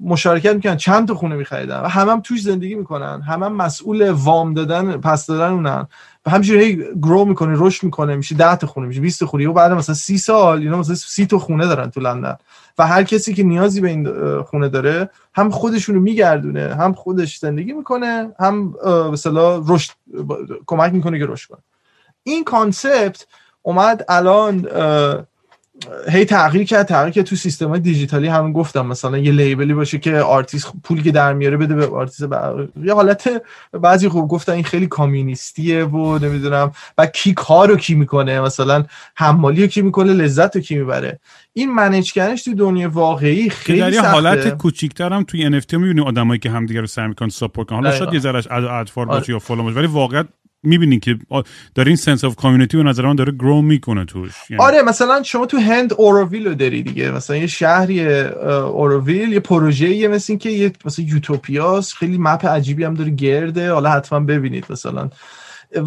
مشارکت می‌کنن چند تا خونه میخریدن و همه هم توش زندگی می‌کنن. همه هم مسئول وام دادن پس دادن اونن. و همینجوری grow می‌کنه رشد می‌کنه میشه 10 تا خونه میشه 20 خونه. و بعد مثلا 30 سال اینا مثلا 30 تا خونه دارن تو لندن. و هر کسی که نیازی به این خونه داره هم خودشونو میگردونه هم خودش زندگی می‌کنه هم مثلا رشد کمک می‌کنه که رشد کنه. این concept اومد الان هی تغییر کرد تغییر کرد تو سیستم های دیجیتالی همون گفتم مثلا یه label ی باشه که آرتیست پولی که در میاره بده به آرتیست یه حالت بعضی خوب گفتن این خیلی کمونیستیه و نمی‌دونم. و کی کارو کی می‌کنه؟ مثلا حمالی رو کی می‌کنه؟ لذت رو کی می‌بره؟ این manage کردنش تو دنیا واقعی خیلی در یه حالت کوچیک‌تر هم توی NFT می‌بینی آدمایی که همدیگه رو سعی می‌کنن support کنن. حالا شاید یه ذرهش ادفار باشه آره. یا باشه ولی واقعا می‌بینین که داره این sense of community به نظر من داره grow می‌کنه توش. یعنی آره مثلا شما تو هند اوروویل رو داری دیگه. مثلا یه شهری اوروویل یه پروژه یه مثل این که یه مثلا یوتوپیاس خیلی map عجیبی هم داره گرده. حالا حتما ببینید مثلا.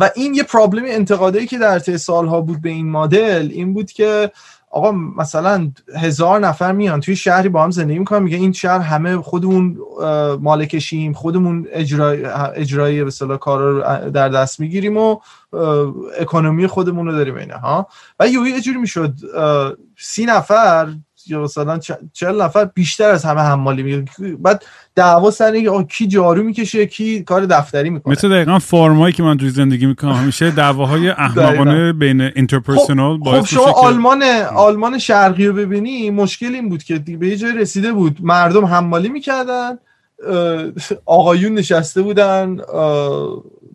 و این یه پرابلم انتقادی که در طی سالها بود به این مدل این بود که آقا مثلا هزار نفر میان توی شهری با هم زندگی می‌کنن میگه این شهر همه خودمون مالکشیم خودمون اجرای اجرای به کار رو در دست می‌گیریم و اکونومی خودمون رو داریم اینه ها؟ و یه جوری می‌شد سی نفر یا مثلا چهل نفر بیشتر از همه حمالی میگه بعد دعوا سر اینکه کی جارو می‌کشه کی کار دفتری می‌کنه. مثل دقیقا فرمایی که من توی زندگی می‌کنم. همیشه دعواهای احمقانه بین اینترپرسونال خب, خب شما آلمان آلمان شرقی رو ببینی مشکل این بود که به یه جای رسیده بود. مردم حمالی می‌کردن. آقایون نشسته بودن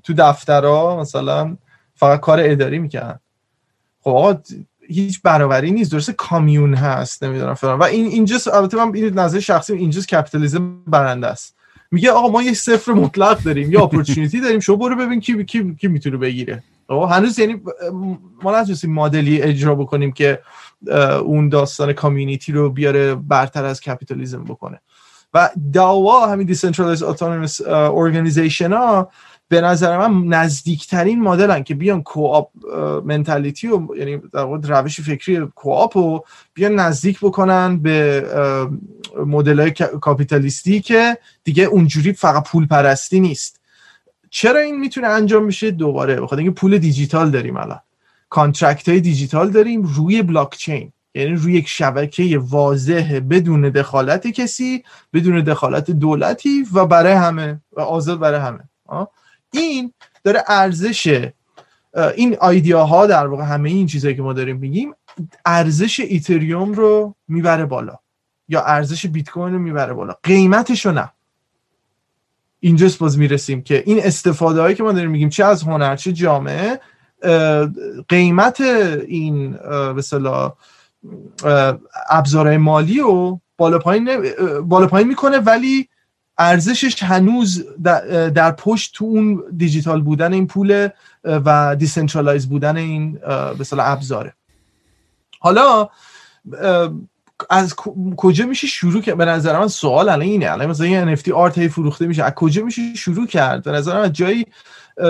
تو دفترها مثلا فقط کار اداری می‌کردن. خب آقا هیچ برابری نیست. درسته کامیون هست نمی‌دونم فلان. و این اینجاست البته من این نظر شخصی اینجاست کپیتالیسم برنده است. میگه آقا ما یه صفر مطلق داریم یا opportunity داریم شما برو ببین کی کی, کی می‌تونه بگیره. هنوز یعنی ما نتونستیم مدلی اجرا بکنیم که اون داستان community رو بیاره برتر از کپیتالیسم بکنه. و DAO ا همین decentralized autonomous organization ها به نظر من نزدیکترین مدلن که بیان co-op mentality و یعنی در روش فکری co-op رو بیان نزدیک بکنن به مدل های کاپیتالیستی که دیگه اونجوری فقط پول پرستی نیست. چرا این می‌تونه انجام بشه؟ دوباره بخاطر اینکه پول دیجیتال داریم الان. contract های دیجیتال داریم روی بلاک چین یعنی روی یک شبکه واضح بدون دخالت کسی بدون دخالت دولتی و برای همه و آزاد برای همه. این داره ارزش این ها در واقع همه این چیزهایی که ما داریم میگیم ارزش ایتریوم رو می‌بره بالا یا ارزش بیت کوین رو می‌بره بالا. قیمتش رو نه. اینجاست باز می‌رسیم که این استفاده هایی که ما داریم میگیم چه از هنر چه جامعه قیمت این به ابزارهای مالی رو بالا پایین بالا پایین می‌کنه ولی ارزشش هنوز در پشت تو اون دیجیتال بودن این پول و decentralized بودن این به ابزاره. حالا از کجا میشه شروع کرد؟ به نظر من سوال الان اینه. الان مثلا یه NFT art هی فروخته میشه. از کجا میشه شروع کرد؟ به نظر من جایی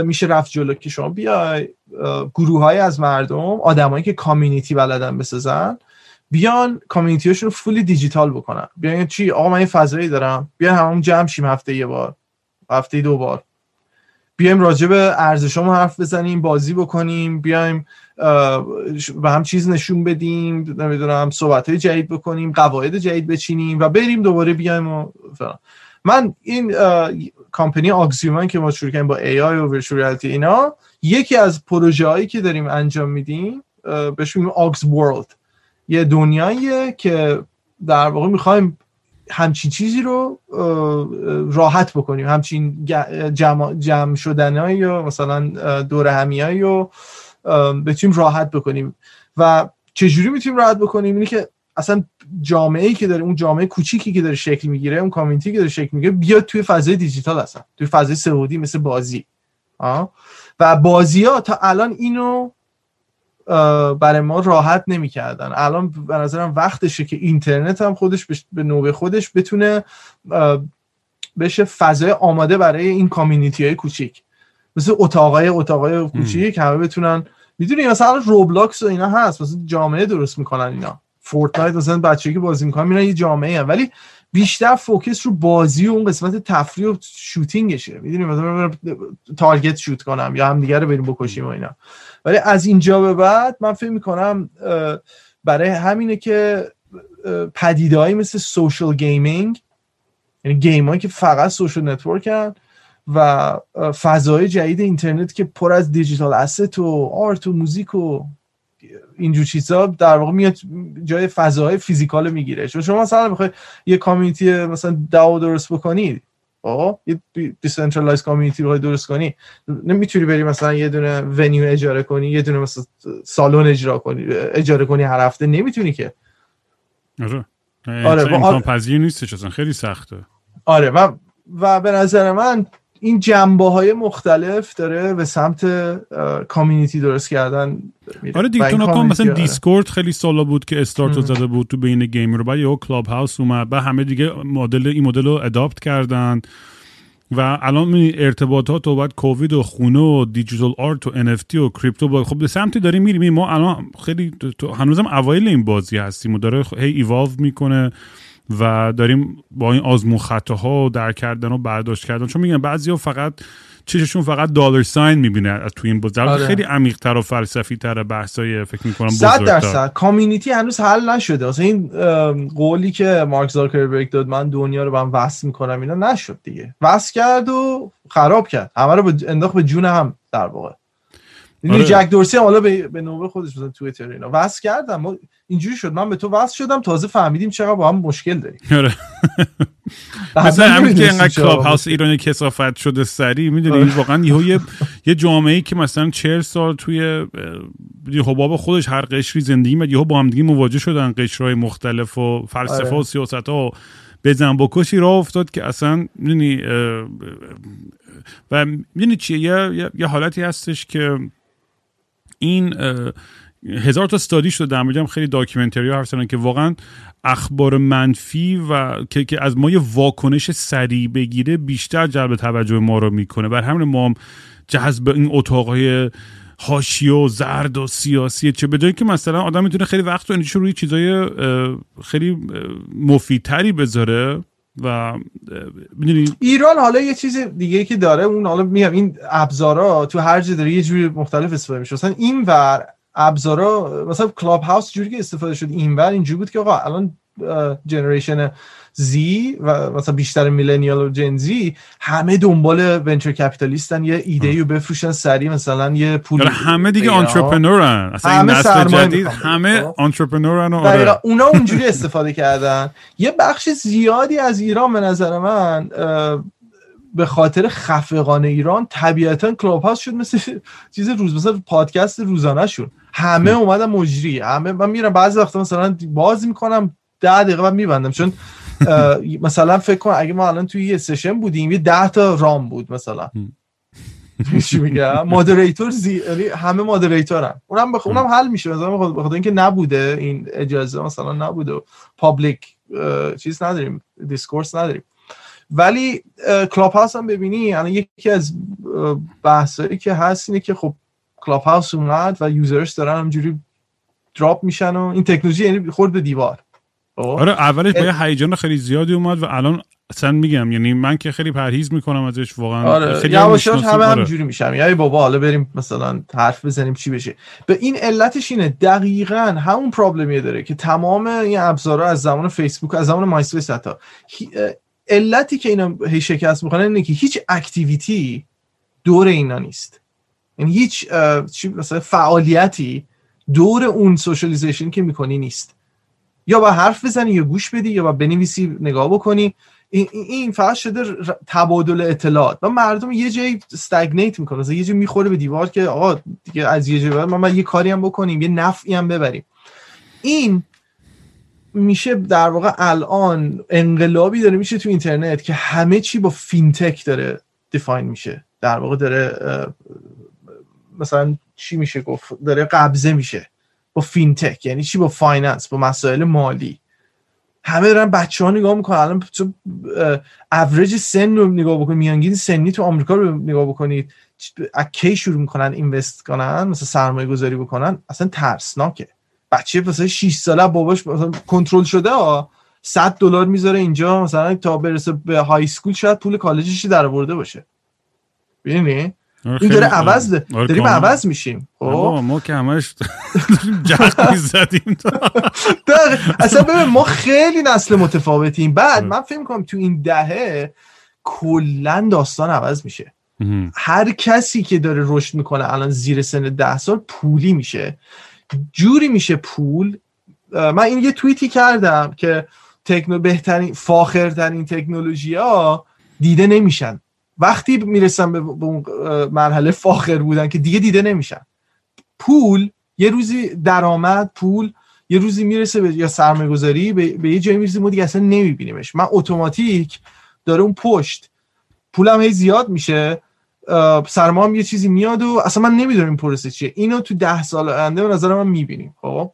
میشه رفت جلو که شما بیای گروه های از مردم آدمایی که community بلدن بسازن. بیان community شون رو fully دیجیتال بکنن. بیان چی؟ آقا من یه فضایی دارم. بیان همون جمع شیم هفته یه بار. هفته دو بار. بیایم راجع به ارزشامو حرف بزنیم بازی بکنیم بیایم به هم چیز نشون بدیم نمی‌دونم صحبت های جدید بکنیم قواعد جدید بچینیم و بریم دوباره بیایم و من این company Auxuman که ما شروع کردیم با AI و virtual اینا یکی از پروژه هایی که داریم انجام میدیم بهش میگیم Aux World یه دنیاییه که در واقع می‌خوایم همچین چیزی رو راحت بکنیم. همچین جمع, جمع شدن یا مثلا دور همی رو بتونیم راحت بکنیم. و چجوری می‌تونیم راحت بکنیم؟ اینه که اصلا جامعه ای که داره اون جامعه کوچیکی که داره شکل می‌گیره اون کامیونیتی که داره شکل می‌گیره بیاد توی فضای دیجیتال هستن. توی فضای سعودی مثل بازی. آه؟ و بازی ها تا الان اینو برای ما راحت نمی‌کردن. الان به نظرم وقتشه که اینترنت هم خودش به نوبه خودش بتونه بشه فضای آماده برای این community های کوچیک. مثل اتاقای اتاقای کوچیک همه بتونن. می‌دونی مثلا Roblox و اینا هست مثلا جامعه درست می‌کنن اینا. Fortnite مثلا بچه‌ای که بازی می‌کنن میرن یه جامعه هم. ولی بیشتر focus رو بازی و اون قسمت تفریح و shooting شه می‌دونی مثلا target شوت کنم یا هم دیگه رو بریم بکشیم و اینا. ولی از اینجا به بعد من فکر می‌کنم برای همینه که پدیدهایی مثل social gaming یعنی game هایی که فقط social network و فضای جدید اینترنت که پر از digital asset و art و موزیک و اینجور چیزا در واقع میاد جای فضاهای physical می‌گیره. شما مثلا بخوای یه community مثلا DAO درست بکنید آقا یه decentralized community رو درست کنی نمی‌تونی بری مثلا یه دونه venue اجاره کنی یه دونه مثلا سالن اجرا کنی اجاره کنی هر هفته نمی‌تونی که. آره. آره امکان پذیر نیستش اصلا خیلی سخته. آره و و به نظر من این جنبه های مختلف داره به سمت community درست کردن آره دیگه تو نکن مثلا Discord خیلی سالا بود که استارت زده بود تو بین gamer ا و بعد یه Clubhouse اومد. بعد همه دیگه مدل این مدل رو adopt کردن. و الان ارتباطات و بعد کووید و خونه و دیجیتال آرت و NFT و کریپتو با خب به سمتی داریم میریم. ما الان خیلی هنوزم اوایل این بازی هستیم و داره هی ایوالو می‌کنه. و داریم با این آزمون خطاها و در کردن و برداشت کردن. چون میگن بعضیا فقط چششون فقط دلار ساین می‌بینه تو این بازی آره. خیلی عمیق تر و فلسفی تر بحثای فکر می‌کنم صد درصد. کامیونیتی هنوز حل نشده. اصلا این قولی که مارک زاکربرگ داد من دنیا رو من وصل می‌کنم اینا نشد دیگه. وصل کرد و خراب کرد. همه رو انداخت به جون هم در واقع. آره. جک دورسی هم حالا به, به نوبه خودش مثلا توییتر اینا. وصل کردم. اینجوری شد. من به تو وصل شدم. تازه فهمیدیم چقدر با هم مشکل داریم. آره. مثلا همین که اینقدر کلاب هاوس ایرانی کسافت شده سری می‌دونی؟ آره. واقعا یه یه جامعه ای که مثلا 40 سال توی حباب خودش هر قشری زندگی میاد یهو با هم دیگه مواجه شدن قشرهای مختلف و فلسفه و سیاست ها. بزن بکشی راه افتاد که اصلا می‌دونی و می‌دونی چیه؟ یه،, یه حالتی هستش که این هزار تا استادی شده در موردم خیلی داکیومنتری ها حرف که واقعا اخبار منفی و که, که از ما یه واکنش سریع بگیره بیشتر جلب توجه ما رو می‌کنه. بر همین ما هم جذب این اتاقای حاشیه و زرد و سیاسی چه به جایی که مثلا آدم می‌تونه خیلی وقت رو روی چیزای خیلی مفیدتری بذاره و ایران حالا یه چیز دیگه که داره اون حالا میگم این ابزارا تو هر جا داره یه جوری مختلف استفاده میشه. مثلا این ور ابزارا مثلا Clubhouse جوری که استفاده شد اینور اینجوری بود که آقا الان generation Z و مثلا بیشتر millennial و Gen Z همه دنبال venture capitalist ن. یه ایده رو بفروشن سریع مثلا یه پول همه دیگه entrepreneur ن اصلا همه نسل جدید همه entrepreneur ن آره. اونا اونجوری استفاده کردن. یه بخش زیادی از ایران به نظر من به خاطر خفقان ایران طبیعتا Clubhouse شد مثل چیز روز مثلا پادکست روزانه شون همه اومدن مجری. همه من میرم بعضی وقتا مثلا باز می‌کنم ده دقیقه بعد میبندم. چون مثلا فکر کن اگه ما الان توی یه session بودیم یه ده تا room بود مثلا. چی میگم؟ moderator زی... یعنی همه moderator ن اونم بخ... اونم حل میشه. مثلا بخاطر اینکه نبوده این اجازه مثلا نبوده public چیز نداریم discourse نداریم. ولی Clubhouse هم ببینی الان یکی از بحثایی که هست اینه که خب Clubhouse اومد و user ش دارن همجوری drop میشن و این تکنولوژی یعنی خورد به دیوار؟ آره اولش با هیجان خیلی زیادی اومد و الان اصلا میگم یعنی من که خیلی پرهیز می‌کنم ازش واقعا آره. خیلی یواش همه آره. همجوری میشم یعنی بابا حالا بریم مثلا حرف بزنیم چی بشه. به این علتش اینه دقیقا همون problem یه داره که تمام این ابزارها از زمان فیسبوک از زمان MySpace حتی علتی که اینا هی شکست می‌کنن اینه که هیچ activity دور اینا نیست. یعنی هیچ چی مثلا فعالیتی دور اون socialization که می‌کنی نیست. یا با حرف بزنی یا گوش بدی یا با بنویسی نگاه بکنی. این فقط شده تبادل اطلاعات. و مردم یه جایی stagnate می‌کنه مثلا یه جایی می‌خوره به دیوار که آقا دیگه از یه جایی ما یه کاری هم بکنیم یه نفعی هم ببریم. این میشه در واقع الان انقلابی داره میشه تو اینترنت که همه چی با fintech داره define میشه. در واقع داره مثلا چی میشه گفت؟ داره قبضه میشه. با fintech یعنی چی؟ با finance با مسائل مالی. همه دارن بچه ها نگاه می‌کنن. الان تو اوریج سن رو نگاه بکنید میانگین سنی تو آمریکا رو نگاه بکنید. از کی شروع می‌کنن invest کنن؟ مثلا سرمایه گذاری بکنن؟ اصلا ترسناکه. بچه مثلا 6 ساله باباش کنترل شده ها 100 دلار می‌ذاره اینجا مثلا تا برسه به های اسکول شاید پول کالجش در آورده باشه. ببینی آره، این داره عوض. آره، داریم. عوض میشیم. خب؟ ما که همش جهت دقیقاً. اصلا ببین ما خیلی نسل متفاوتیم. بعد آره. من فکر می‌کنم تو این دهه کلا داستان عوض میشه. هر کسی که داره رشد می‌کنه الان زیر سن ده سال پولی میشه. جوری میشه پول. من این یه توییتی کردم که تکنو بهترین فاخرترین تکنولوژی ها دیده نمیشن. وقتی می‌رسن به اون مرحله فاخر بودن که دیگه دیده نمیشن. پول یه روزی درآمد پول یه روزی می‌رسه به یا سرمایه گذاری به, به یه جایی می‌رسه ما دیگه اصلا نمیبینیمش. من اتوماتیک داره اون پشت. پولم هی زیاد میشه سرما هم یه چیزی میاد و اصلا من نمی‌دونم این پروسه چیه. اینو تو ده سال آینده به نظر من می‌بینیم خب؟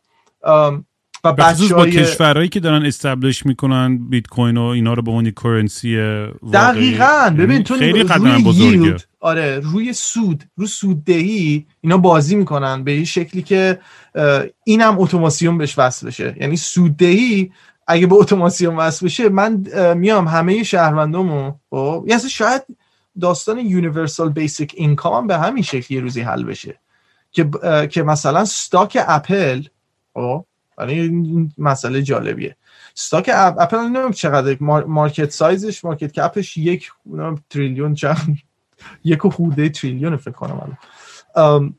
و به خصوص بچه با های کشورهایی که دارن استبلش می‌کنن بیت کوین و اینا رو به عنوان کرنسی دقیقا. ببین تو خیلی قدم بزرگه آره روی سود رو سوددهی اینا بازی می‌کنن به این شکلی که اینم اتوماسیون بهش وصل بشه. یعنی سوددهی اگه به اتوماسیون وصل بشه من میام همه شهروندامو خب یعنی شاید داستان universal basic income هم به همین شکلی یه روزی حل بشه. که که مثلا stock اپل برای این مسئله جالبیه. stock اپ- اپل نمی‌دونم چقدر mar- market size ش market cap ش یک تریلیون چند؟ یک و خورده تریلیون فکر کنم الان.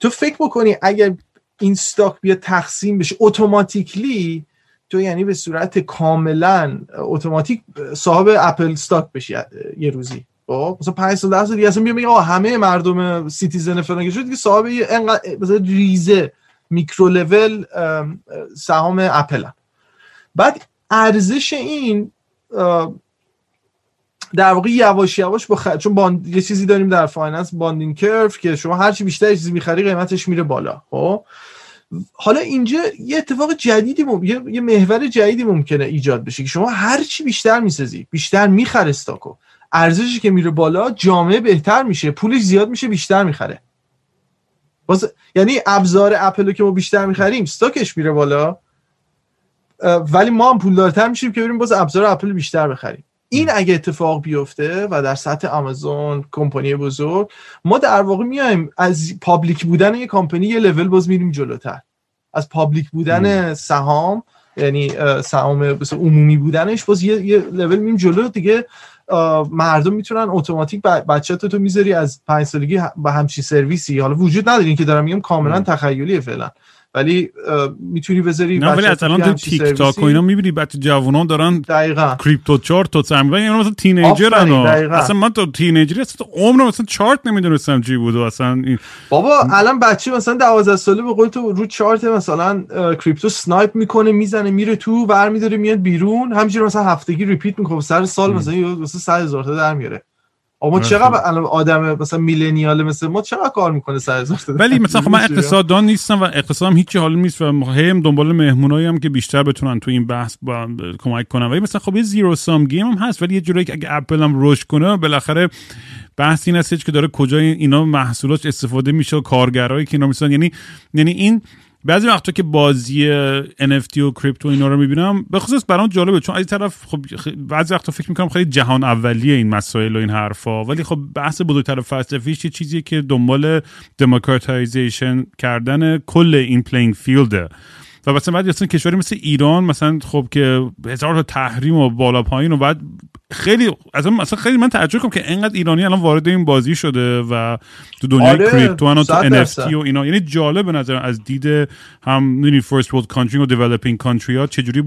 تو فکر بکنی اگر این stock بیا تقسیم بشه automatically تو یعنی به صورت کاملا اتوماتیک صاحب Apple stock بشی یه روزی. خب مثلا 5 سال 10 سال دیگه اصلا آقا همه مردم citizen فلان شد دیگه صاحب انقدر مثلا ریزه micro level ام، سهام اپل هم. بعد ارزش این در واقع یواش یواش با. چون bond... یه چیزی داریم در finance bonding curve که شما هر چی بیشتر چیزی می‌خری قیمتش میره بالا خب حالا اینجا یه اتفاق جدیدی مم... یه... یه محور جدیدی ممکنه ایجاد بشه که شما هر چی بیشتر می‌سازی بیشتر می‌خره استاکو ارزشی که میره بالا جامعه بهتر میشه پولش زیاد میشه بیشتر می‌خره باز یعنی ابزار اپل رو که ما بیشتر می‌خریم استاکش میره بالا. ولی ما هم پولدارتر میشیم که بریم باز ابزار اپل بیشتر بخریم. این اگه اتفاق بیفته و در سطح آمازون کمپانی بزرگ ما در واقع میایم از public بودن یه کمپانی یه لول باز میریم جلوتر. از public بودن سهام یعنی سهام عمومی بودنش باز یه, یه لول میریم جلو دیگه. مردم می‌تونن اتوماتیک بچه تو می‌ذاری از پنج سالگی به همچین سرویسی حالا وجود نداره که دارم میگم کاملا. تخیلیه فعلا ولی می‌تونی بذاری نه ولی از الان تو تیک تاک و. اینا می‌بینی بچه جوانان دارن دقیقا crypto chart تو سرمایه اینا مثلا teenager آفرین، دقیقاً. اصلا من تو teenager ی اصلا تو عمرم مثلا چارت نمی‌دونستم چی بود و اصلا این بابا الان بچه مثلا 12 ساله به قول تو رو چارت مثلا crypto snipe می‌کنه می‌زنه میره تو برمیداره میاد بیرون همینجوری مثلا هفتگی repeat می‌کنه سر سال. مثلا مثلا 100 هزار تا در میاره اما آره، چقدر. الان آدم مثلا millennial مثل ما چقدر کار می‌کنه 100 هزار تا در ولی مثلا خب من؟ اقتصاددان نیستم و اقتصادم هیچی حال نیست و هیم دنبال مهمونایی هم که بیشتر بتونن تو این بحث با کمک کنن ولی مثلا خب یه zero-sum game هم هست ولی یه جوری که اگه اپل هم رشد کنه بالاخره بحث این هستش که داره کجا اینا محصولات استفاده میشه و کارگرایی که اینا میسن یعنی یعنی این بعضی وقتا که بازی NFT و crypto اینا رو می‌بینم به خصوص برام جالبه چون از طرف خب بعضی وقتا فکر می‌کنم خیلی جهان اولیه این مسائل و این حرفا. ولی خب بحث بزرگتر فلسفیش یه چیزیه که دنبال democratization کردن کل این playing field ه و مثلا بعد مثلا کشوری مثل ایران مثلا خب که هزار تا تحریم و بالا پایین و بعد خیلی از مثلا خیلی من تعجب کنم که انقدر ایرانی الان وارد این بازی شده و تو دنیای آره، crypto و تو. NFT و اینا. یعنی جالب به نظر از دید هم می‌دونی first world country و developing country ها چجوری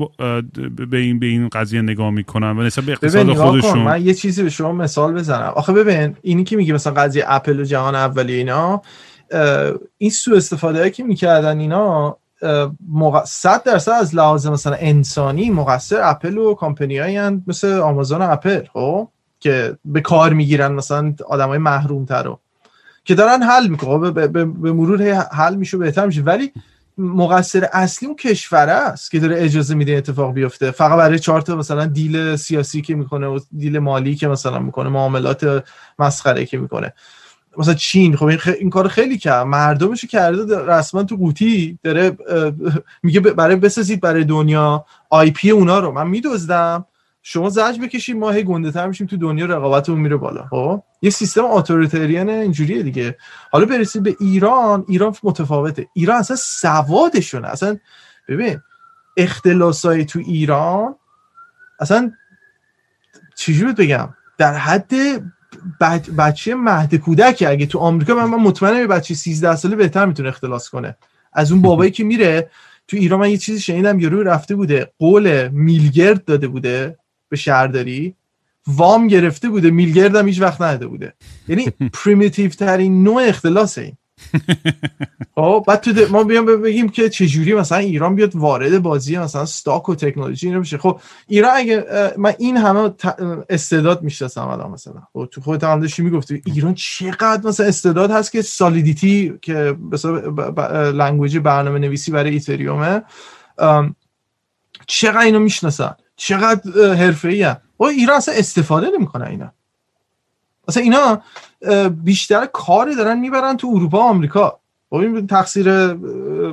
به این به این قضیه نگاه می‌کنن و نسبت به اقتصاد خودشون. من یه چیزی به شما مثال بزنم. آخه ببین اینی که میگه مثلا قضیه اپل و جهان اولیه اینا این سوء استفاده هایی که می‌کردن اینا موق- صد درصد از لحاظ مثلا انسانی مقصر اپل و کمپانی هایی مثل آمازون و اپل خب؟ که به کار می‌گیرن مثلا آدم های محروم تر رو. که دارن حل می‌کنه به, به, به مرور حل میشه بهتر میشه. ولی مقصر اصلی اون کشور است که داره اجازه میده اتفاق بیفته. فقط برای چهار تا مثلا دیل سیاسی که می‌کنه و دیل مالی که مثلا می‌کنه معاملات مسخره که می‌کنه. مثلا چین خب این, این کار خیلی کرد مردمش کرده رسما تو قوطی داره میگه برای بسازید برای دنیا. آی پی اونا رو. من میدزدم. شما زج بکشید ما هی گنده تر میشیم تو دنیا رقابتمون میره بالا. خب؟ یه سیستم اتوریتریان اینجوریه دیگه. حالا برسید به ایران ایران متفاوته. ایران اصلا سوادشونه اصلا ببین اختلاسای تو ایران اصلا چجوری بگم؟ در حد بچه مهد کودک اگه تو آمریکا من, من مطمئنم یه بچه 13 ساله بهتر می‌تونه اختلاس کنه. از اون بابایی که میره تو ایران من یه چیزی شنیدم یارو رفته بوده. قول میلگرد داده بوده به شهرداری. وام گرفته بوده. میلگرد هم هیچ وقت نداده بوده. یعنی primitive ترین نوع اختلاس این. خب بعد تو ما بیام بگیم که چجوری مثلا ایران بیاد وارد بازی مثلا stock و تکنولوژی اینو بشه. خب ایران اگه من این همه استعداد می‌شناسم الان مثلا. خب تو خودت هم داشتی می‌گفتی ایران چقدر مثلا استعداد هست که Solidity ای که مثلا language برنامه نویسی برای Ethereum ه چقدر اینو می‌شناسن؟ چقدر حرفه‌ای و ایران اصلا استفاده نمی‌کنه اینا. اصلا اینا بیشتر کاری دارن می‌برن تو اروپا و آمریکا. خب این تقصیر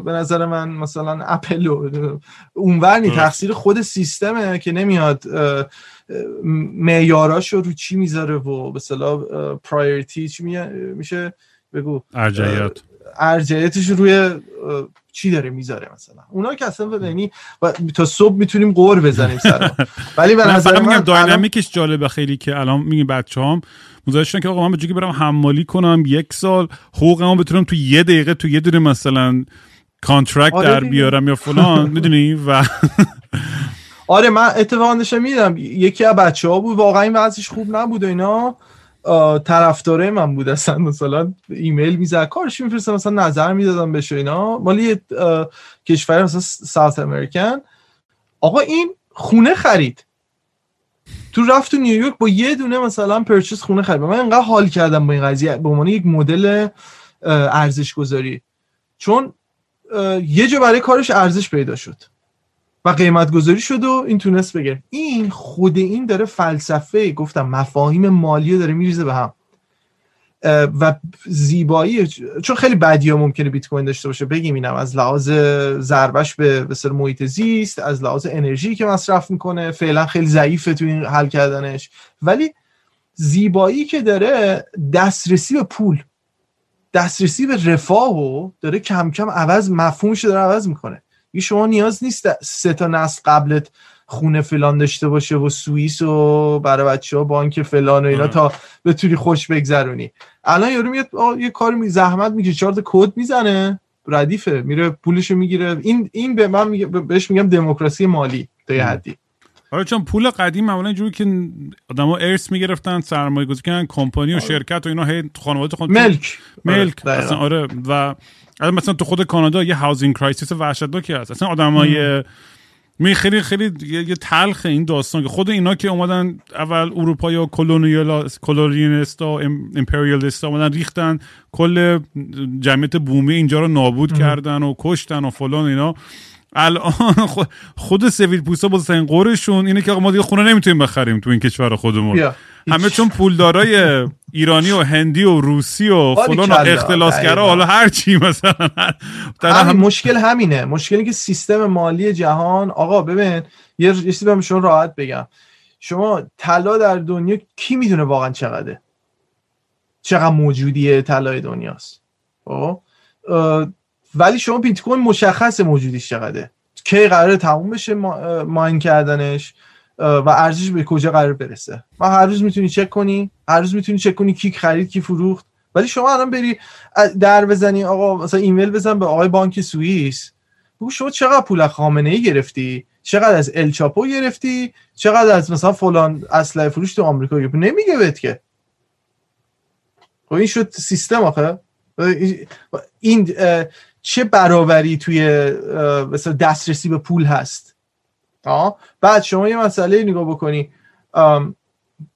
به نظر من مثلا اپل و اونور تقصیر خود سیستمه که نمیاد معیاراشو رو چی می‌ذاره و به اصطلاح priority چی میشه؟ بگو. ارجحیت ارجحیتش روی چی داره می‌ذاره مثلا؟ اونا که اصلا یعنی تا صبح می‌تونیم غر بزنیم سر ولی به نظر من dynamic ش جالبه خیلی که الان میگیم بچه‌هام. متوجه که آقا من به برم حمالی کنم یک سال حقوقمو بتونم تو یه دقیقه تو یه دونه مثلا contract در بیارم یا فلان می‌دونی؟ و آره من اتفاقا داشتم میدم یکی از بچه ها بود واقعا این وضعش خوب نبود اینا. طرفدارای من بود اصلا. مثلا ایمیل می‌زد کارش میفرستم مثلا نظر می‌دادم بهش اینا. مالی کشور مثلا ساوت امریکن. آقا این خونه خرید. تو رفت تو نیویورک با یه دونه مثلا پرچس خونه خرید. من انقدر حال کردم با این قضیه به عنوان یک مدل ارزش گذاری چون یه جا برای کارش ارزش پیدا شد. و قیمت گذاری شد و این تونست بگه. این خود این داره فلسفه گفتم مفاهیم مالی داره میریزه به هم. و زیبایی چون خیلی بدی ها ممکنه بیت کوین داشته باشه بگیم اینم. از لحاظ ضربش به به محیط زیست از لحاظ انرژی که مصرف می‌کنه فعلا خیلی ضعیفه تو این حل کردنش. ولی زیبایی که داره دسترسی به پول دسترسی به رفاه و داره کم کم عوض مفهومش داره عوض می‌کنه. شما نیاز نیست سه تا نسل قبلت خونه فلان داشته باشه و سوئیس و برای بچه ها بانک فلان و اینا تا بتونی خوش بگذرونی. الان یارو میاد یه کار بی زحمت میگه چهار تا کد می‌زنه ردیفه میره پولشو می‌گیره. این این به من بهش میگم دموکراسی مالی تا یه حدی. آره چون پول قدیم معمولا اینجوری که آدما ارث می‌گرفتن سرمایه گذاری کردن کمپانی و آره. شرکت و اینا هی خانواده خود ملک. ملک. آره, آره و مثلا تو خود کانادا یه housing crisis وحشتناکی هست. اصلا آدمای می خیلی خیلی یه تلخ این داستان. که خود اینا که اومدن اول اروپا یا colonial colonialist و امپریالیست اومدن ریختن. کل جمعیت بومی اینجا رو نابود کردن و کشتن و فلان اینا. الان خود سفید پوستا بزرگترین قورشون اینه که ما دیگه خونه نمی‌تونیم بخریم تو این کشور خودمون. همه چون پولدارای ایرانی و هندی و روسی و فلان و اختلاسگرا حالا هر چی مثلا. همین مشکل همینه. مشکلی که سیستم مالی جهان آقا ببین یه چیزی بهم شما راحت بگم. شما طلا در دنیا کی می‌دونه واقعا چقدره؟ چقدر موجودیه طلای دنیاست؟ خب؟ ولی شما بیت کوین مشخص موجودیش چقدره؟ کی قراره تموم بشه ماین کردنش؟ و ارزش به کجا قرار برسه؟ و هر روز می‌تونی چک کنی هر روز می‌تونی چک کنی کی خرید کی فروخت. ولی شما الان بری در بزنی آقا مثلا ایمیل بزن به آقای بانک سوئیس. بگو شما چقدر پول خامنه ای گرفتی؟ چقدر از الچاپو گرفتی؟ چقدر از مثلا فلان اسلحه فروش تو آمریکا گرفتی؟ نمیگه بهت که. خب این شد سیستم آخه. این چه برابری توی مثلا دسترسی به پول هست؟ بعد شما یه مسئله نگاه بکنی.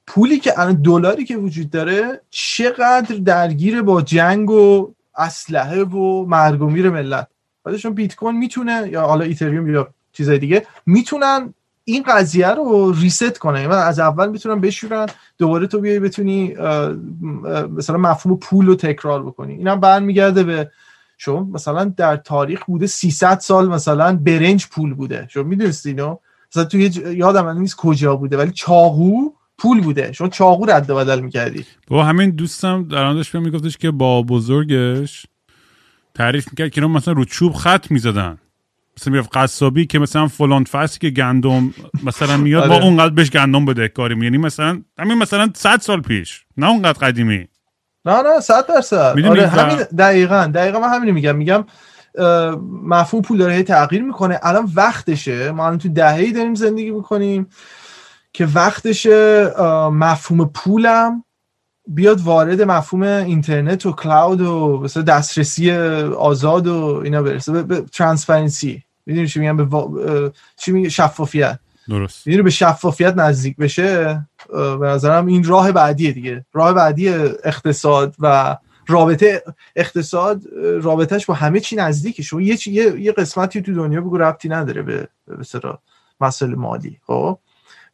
پولی که الان دلاری که وجود داره چقدر درگیر با جنگ و اسلحه و مرگ و میر ملت؟ بعدشون بیت کوین می‌تونه یا حالا ایتریوم یا چیزای دیگه می‌تونن این قضیه رو ریست کنه یعنی از اول می‌تونن بشورن دوباره تو بیای بتونی مثلا مفهوم پول رو تکرار بکنی. اینم برمیگرده به شما مثلا در تاریخ بوده 300 سال مثلا برنج پول بوده. شما می‌دونستی اینو؟ مثلا تو یادم نیست کجا بوده ولی چاقو پول بوده. شما چاقو رد بدل می‌کردی. با همین دوستم در آنش میگفتش که با بزرگش تعریف می‌کرد که مثلا رو چوب خط می‌زدن. مثلا می‌رفت قصابی که مثلا فلان فصل که گندم مثلا میاد ما آره. اونقدر بهش گندم بده کاری یعنی مثلا همین مثلا 100 سال پیش نه اونقدر قدیمی. نه نه 100 درصد. آره همین دقیقا دقیقا من همین میگم. میگم مفهوم پول داره تغییر می‌کنه. الان وقتشه. ما الان تو دهه‌ای داریم زندگی می‌کنیم که وقتشه مفهوم پولم بیاد وارد مفهوم اینترنت و cloud و مثلا دسترسی آزاد و اینا برسه. به, به transparency می‌دونی چی میگم؟ به چی میگه؟ شفافیت. درست. می‌دونی به شفافیت نزدیک بشه؟ به نظرم این راه بعدیه دیگه. راه بعدی اقتصاد و رابطه اقتصاد رابطهش با همه چی نزدیکه. شما یه, یه،, یه قسمتی تو دنیا بگو ربطی نداره به مثلا مسئله مالی خب؟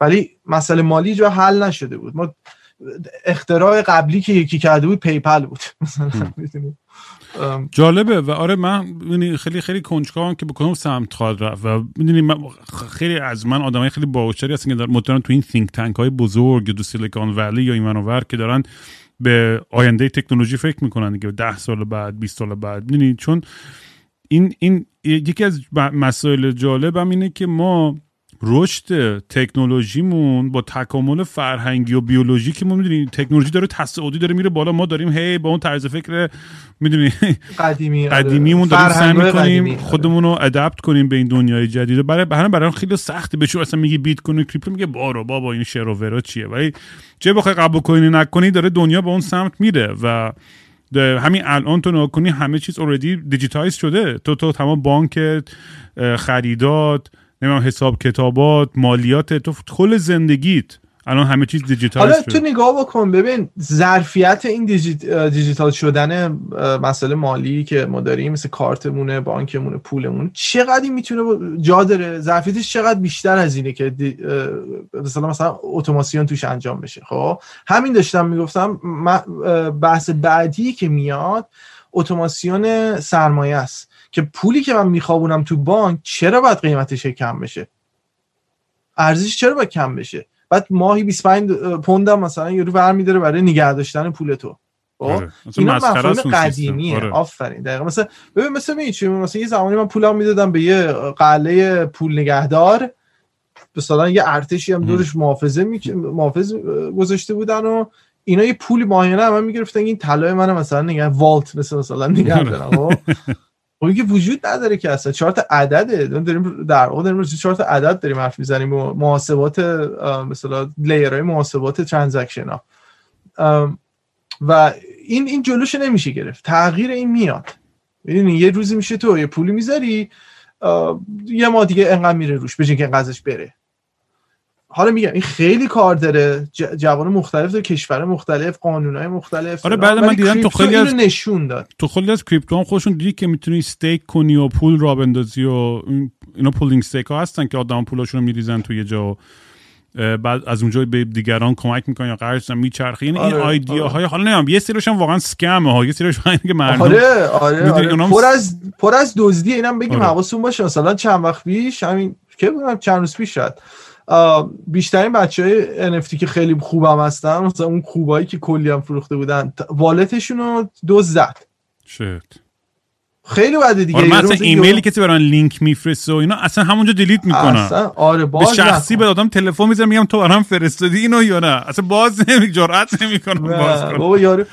ولی مسئله مالی جا حل نشده بود. ما اختراع قبلی که یکی کرده بود پیپل بود. جالبه و آره من خیلی خیلی کنجکاوم که به کدوم سمت خواهد رفت و می‌دونی خیلی از من آدمای خیلی باوشری هستن که دارن تو این think تانک های بزرگ دو سیلیکون ولی یا این که دارن به آینده تکنولوژی فکر می‌کنن دیگه 10 سال بعد 20 سال بعد. می‌دونی؟ چون این این یکی از مسائل جالبم اینه که ما رشد تکنولوژیمون با تکامل فرهنگی و بیولوژیکمون می‌دونی تکنولوژی داره تصاعدی داره میره بالا. ما داریم هی با اون طرز فکر می‌دونی قدیمی آره. قدیمیمون داریم سعی می‌کنیم آره. خودمون رو adapt کنیم به این دنیای جدید. برای برای برای خیلی سخته. بشه اصلا میگی بیت کوین کریپتو میگه برو بابا این شعر و ورا چیه؟ ولی چه بخوای قبول کنی نکنی داره دنیا به اون سمت میره و همین الان تو نکنی همه چیز اوردی digitize شده. تو تو تمام بانک خریدات نمی‌دونم حساب کتابات مالیات تو کل زندگیت. الان همه چیز دیجیتال حالا تو نگاه بکن ببین ظرفیت این دیجیتال شدن مسئله مالی که ما داریم مثل کارتمونه بانکمونه پولمون چقدر می‌تونه جا داره؟ ظرفیتش چقدر بیشتر از اینه که مثلا مثلا اتوماسیون توش انجام بشه. خب؟ همین داشتم می‌گفتم بحث بعدی که میاد اتوماسیون سرمایه است. که پولی که من میخوابونم تو بانک چرا باید قیمتش کم بشه؟ ارزش چرا باید کم بشه؟ بعد ماهی 25 پوندم مثلا یورو برمیداره برای نگه داشتن پول تو. خب؟ آره. اینا مفهوم قدیمیه. آره. آفرین. دقیقا. مثلا ببین مثلا می مثلا یه زمانی من پولم می‌دادم به یه قله پول نگهدار. مثلا یه ارتشی هم دورش محافظه می... محافظ گذاشته بودن و اینا یه پولی ماهیانه من می‌گرفتن. این طلای من مثلا نگه والت مثلا مثلا نگه آره. دارم خب؟ خب که وجود نداره که اصلا. چهار تا عدده داریم در واقع داریم چهار تا عدد داریم حرف می‌زنیم و محاسبات مثلا لیرهای محاسبات ترانزکشن ها و این این جلوش نمیشه گرفت. تغییر این میاد. می‌دونی؟ یه روزی میشه تو یه پولی می‌ذاری یه ما دیگه انقدر میره روش بجین که انقدرش بره. حالا میگم این خیلی کار داره. جوان مختلف داره کشور مختلف قانونهای مختلف. آره بعد من دیدم تو خیلی از نشون داد. تو خیلی از کریپتو هم خودشون دیدی که می‌تونی استیک کنی و پول را بندازی و اینا پولینگ استیک ها هستن که آدم پولاشون رو میریزن توی جا بعد از اونجا به دیگران کمک می‌کنن یا قرض میچرخه یعنی آره، این ایده های حالا نمی‌دونم یه سریش هم واقعا اسکم ها. یه سریش که مردم آره آره, آره. پر از پر از دزدی اینم بگیم آره. حواستون باشه. مثلا چند وقت پیش همین که چند روز پیش شد بیشترین بچه های NFT که خیلی خوبم هستن مثلا اون خوبایی که کلی هم فروخته بودن والتشون رو دوز زد. shit خیلی بده دیگه آره مثلا ایمیلی کسی برای لینک میفرسته و اینا اصلا همونجا delete می‌کنن اصلا آره باز به شخصی به آدم تلفن می‌زنم میگم تو برام فرستادی اینو یا نه؟ اصلا باز نمی جرأت نمی‌کنم باز کنم. بابا یارو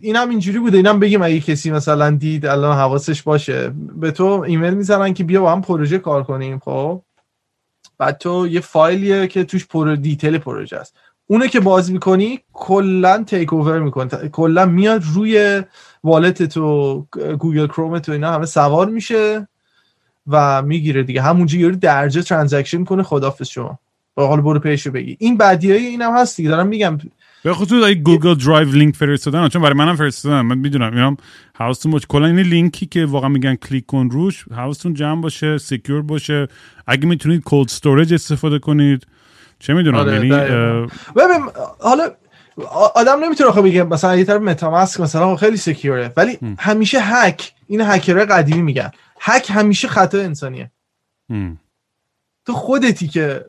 اینم اینجوری بوده اینم بگیم اگه کسی مثلا دید الان حواسش باشه. به تو ایمیل می‌زنن که بیا با هم پروژه کار کنیم خب؟ بعد تو یه فایلیه که توش پر detail پروژه است. اونه که باز می‌کنی کلا take over می‌کنه کلا میاد روی wallet تو گوگل کروم تو اینا همه سوار میشه و می‌گیره دیگه. همونجا یارو درجا transaction کنه خدافظ شما. با حال برو پیشو بگی. این بدیای اینم هست دیگه. دارم میگم به خصوص اگه گوگل درایو لینک فرستادن چون برای منم فرستادن من می‌دونم اینم حواستون باشه. کلا این لینکی که واقعا میگن کلیک کن روش حواستون جمع باشه secure باشه. اگه می‌تونید cold storage استفاده کنید. چه می‌دونم آره، یعنی ببین حالا آدم نمی‌تونه آخه بگه مثلا یه طرف متاماسک مثلا خیلی سکیوره ولی همیشه هک این هکرهای قدیمی میگن. هک همیشه خطا انسانیه. هم. تو خودتی که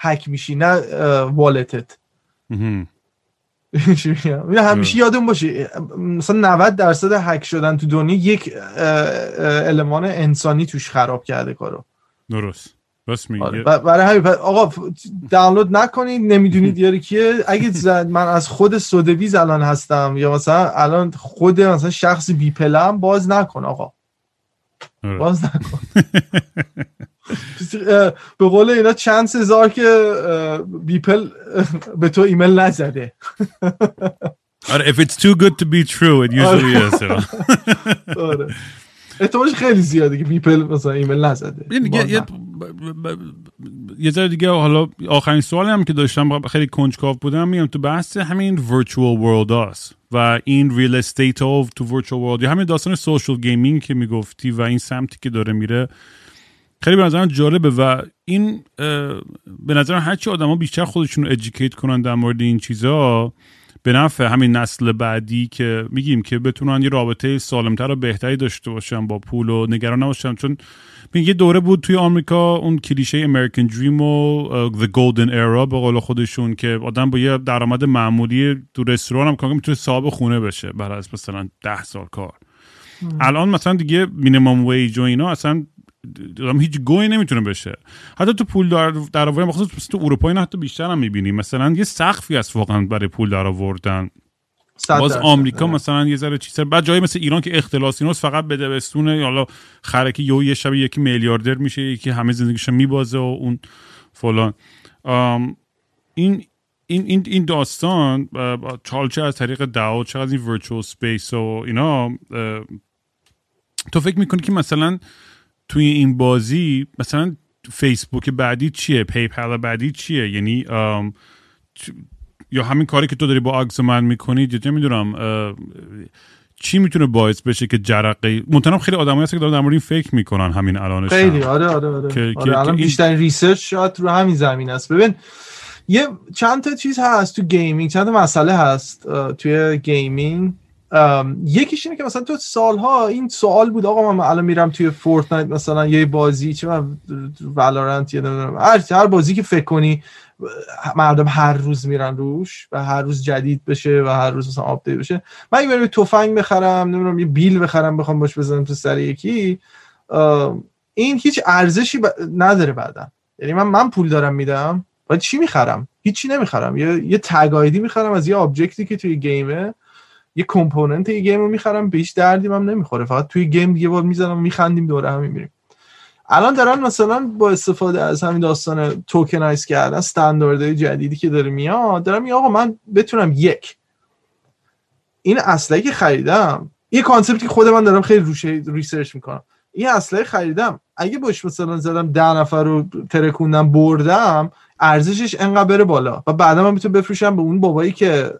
هک میشی نه والتت هم. چی میگم؟ این همیشه یادون باشه مثلا 90 درصد هک شدن تو دنیا یک المان انسانی توش خراب کرده کارو. درست. راست میگی. آره. برای همین آقا دانلود نکنید نمی‌دونید یاری کیه. اگه زد من از خود سودویز الان هستم یا مثلا الان خود مثلا شخص بی پلم باز نکن آقا. آره. باز نکن. به قول اینا چند هزار که بیپل به تو ایمیل نزده. آره if it's too good to be true it usually is آره. احتمالش خیلی زیاده که Beeple مثلا ایمیل نزده. یه ذره دیگه حالا آخرین سوالی هم که داشتم خیلی کنجکاو بودم میگم تو بحث همین virtual world هست و این real estate of تو world یا همین داستان social gaming که می‌گفتی و این سمتی که داره میره خیلی به نظرم جالبه و این به نظرم هرچی آدما بیشتر خودشون رو educate کنن در مورد این چیزا به نفع همین نسل بعدی که میگیم که بتونن یه رابطه سالمتر و بهتری داشته باشن با پول و نگران نباشن. چون یه دوره بود توی آمریکا اون کلیشه امریکن دریم و The Golden Era به قول خودشون که آدم با یه درآمد معمولی تو رستوران هم کار کنه می‌تونه صاحب خونه بشه بعد از مثلا ده سال کار. الان مثلا دیگه مینیمم ویج و اینا اصلا آدم هیچ گوی نمی‌تونه بشه. حتی تو پول در در آوردن مخصوص تو اروپا اینا حتی بیشتر هم می‌بینی. مثلا یه سقفی هست واقعا برای پول در آوردن باز. آمریکا مثلا یه ذره چیز بعد جایی مثل ایران که اختلاس ایناست فقط بده بستونه حالا خرکی یهو یه شب یکی میلیاردر میشه یکی همه زندگیشو میبازه و اون فلان. این این این این داستان اه، چال چه از طریق DAO ها چه از این virtual space و اینا تو فکر می‌کنی که مثلا توی این بازی مثلا فیسبوک بعدی چیه؟ Beeple بعدی چیه؟ یعنی چ- یا همین کاری که تو داری با Auxuman می‌کنی یا نمی‌دونم چی می‌تونه باعث بشه که جرقه؟ مطمئنم خیلی آدمایی هست که دارن در مورد این فکر می‌کنن همین الانش. خیلی. آره آره آره, که- آره که- این- بیشتر research شاید رو همین زمینه است. ببین یه چند تا چیز هست تو gaming. چند تا مسئله هست توی gaming. یکیش اینه که مثلا تو سالها این سوال بود آقا من الان میرم توی Fortnite مثلا یه بازی چه من یا نمی‌دونم هر هر بازی که فکر کنی مردم هر روز میرن روش و هر روز جدید بشه و هر روز مثلا آپدیت بشه. من اگه برم یه تفنگ بخرم نمی‌دونم یه بیل بخرم بخوام باش بزنم تو سر یکی این هیچ ارزشی ب... نداره بعدا. یعنی من من پول دارم میدم باید چی می‌خرم؟ هیچی نمی‌خرم. یه یه tag ID می‌خرم از یه object ی که توی game ه. یه component یه game رو می‌خرم به هیچ دردی هم نمی‌خوره. فقط توی game یه بار می‌زنم میخندیم دوره هم میریم. الان دارن مثلا با استفاده از همین داستان tokenize کردن استانداردهای جدیدی که داره میاد دارم میگه آقا من بتونم یک. این اسلحه که خریدم یه concept ی که خود من دارم خیلی روش research می‌کنم. این اسلحه خریدم اگه باش مثلا زدم ده نفر رو ترکوندم بردم ارزشش انقدر بره بالا و بعدا من می‌تونم بفروشم به اون بابایی که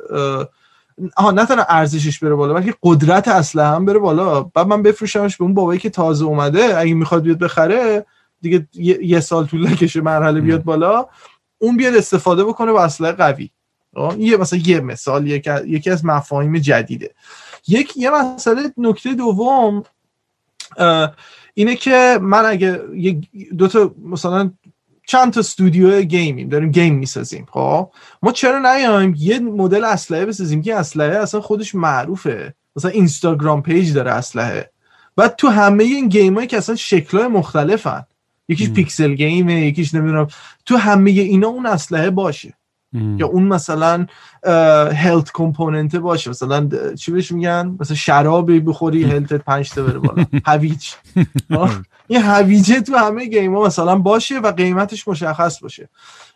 آها نه تنها ارزشش بره بالا بلکه قدرت اسلحه هم بره بالا. بعد من بفروشمش به اون بابایی که تازه اومده اگه می‌خواد بیاد بخره دیگه یه, سال طول نکشه مرحله بیاد بالا. اون بیاد استفاده بکنه با اسلحه قوی. یه مثلا یه مثال یکی از- مفاهیم جدیده. یک یه مسئله نکته دوم اینه که من اگه دو تا مثلا چند تا استودیو game یم داریم game می‌سازیم خب؟ ما چرا نیایم؟ یه مدل اسلحه بسازیم که اسلحه اصلا خودش معروفه. مثلا Instagram page داره اسلحه. بعد تو همه این game هایی که اصلا شکلهای مختلفن. یکیش. pixel game ه یکیش نمی‌دونم. تو همه اینا اون اسلحه باشه. ام. یا اون مثلا هلت کمپوننت باشه. مثلا چی بهش میگن؟ مثلا شرابی بخوری هلتت پنج تا بره بالا. هویج. آه، این هویجه تو همه گیم ها مثلا باشه و قیمتش مشخص باشه.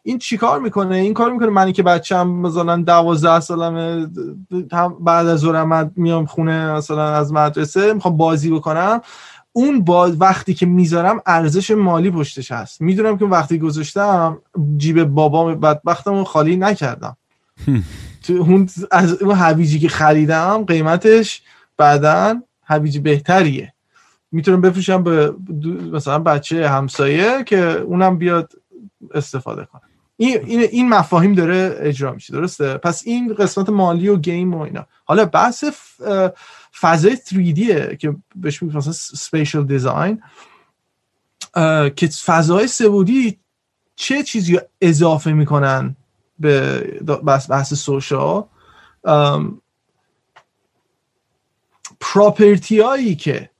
این چیکار می‌کنه؟ این کار می‌کنه منی که بچم مثلا دوازده سالمه هم بعد از ظهر میام خونه مثلا از مدرسه می‌خوام بازی بکنم. اون با وقتی که می‌ذارم ارزش مالی پشتش هست. می‌دونم که وقتی گذاشتم جیب بابام بدبختم خالی نکردم. تو اون از اون هویجی که خریدم قیمتش بعدا هویج بهتریه. می‌تونم بفروشم به مثلا بچه همسایه که اونم بیاد استفاده کنه. این, این, مفاهیم داره اجرا میشه درسته؟ پس این قسمت مالی و گیم و اینا. حالا بحث فضای 3D که بهش میگن مثلا سپیشال دیزاین که فضای سبودی چه چیزی اضافه می‌کنن به بحث, بحث سوشال پراپرتی هایی که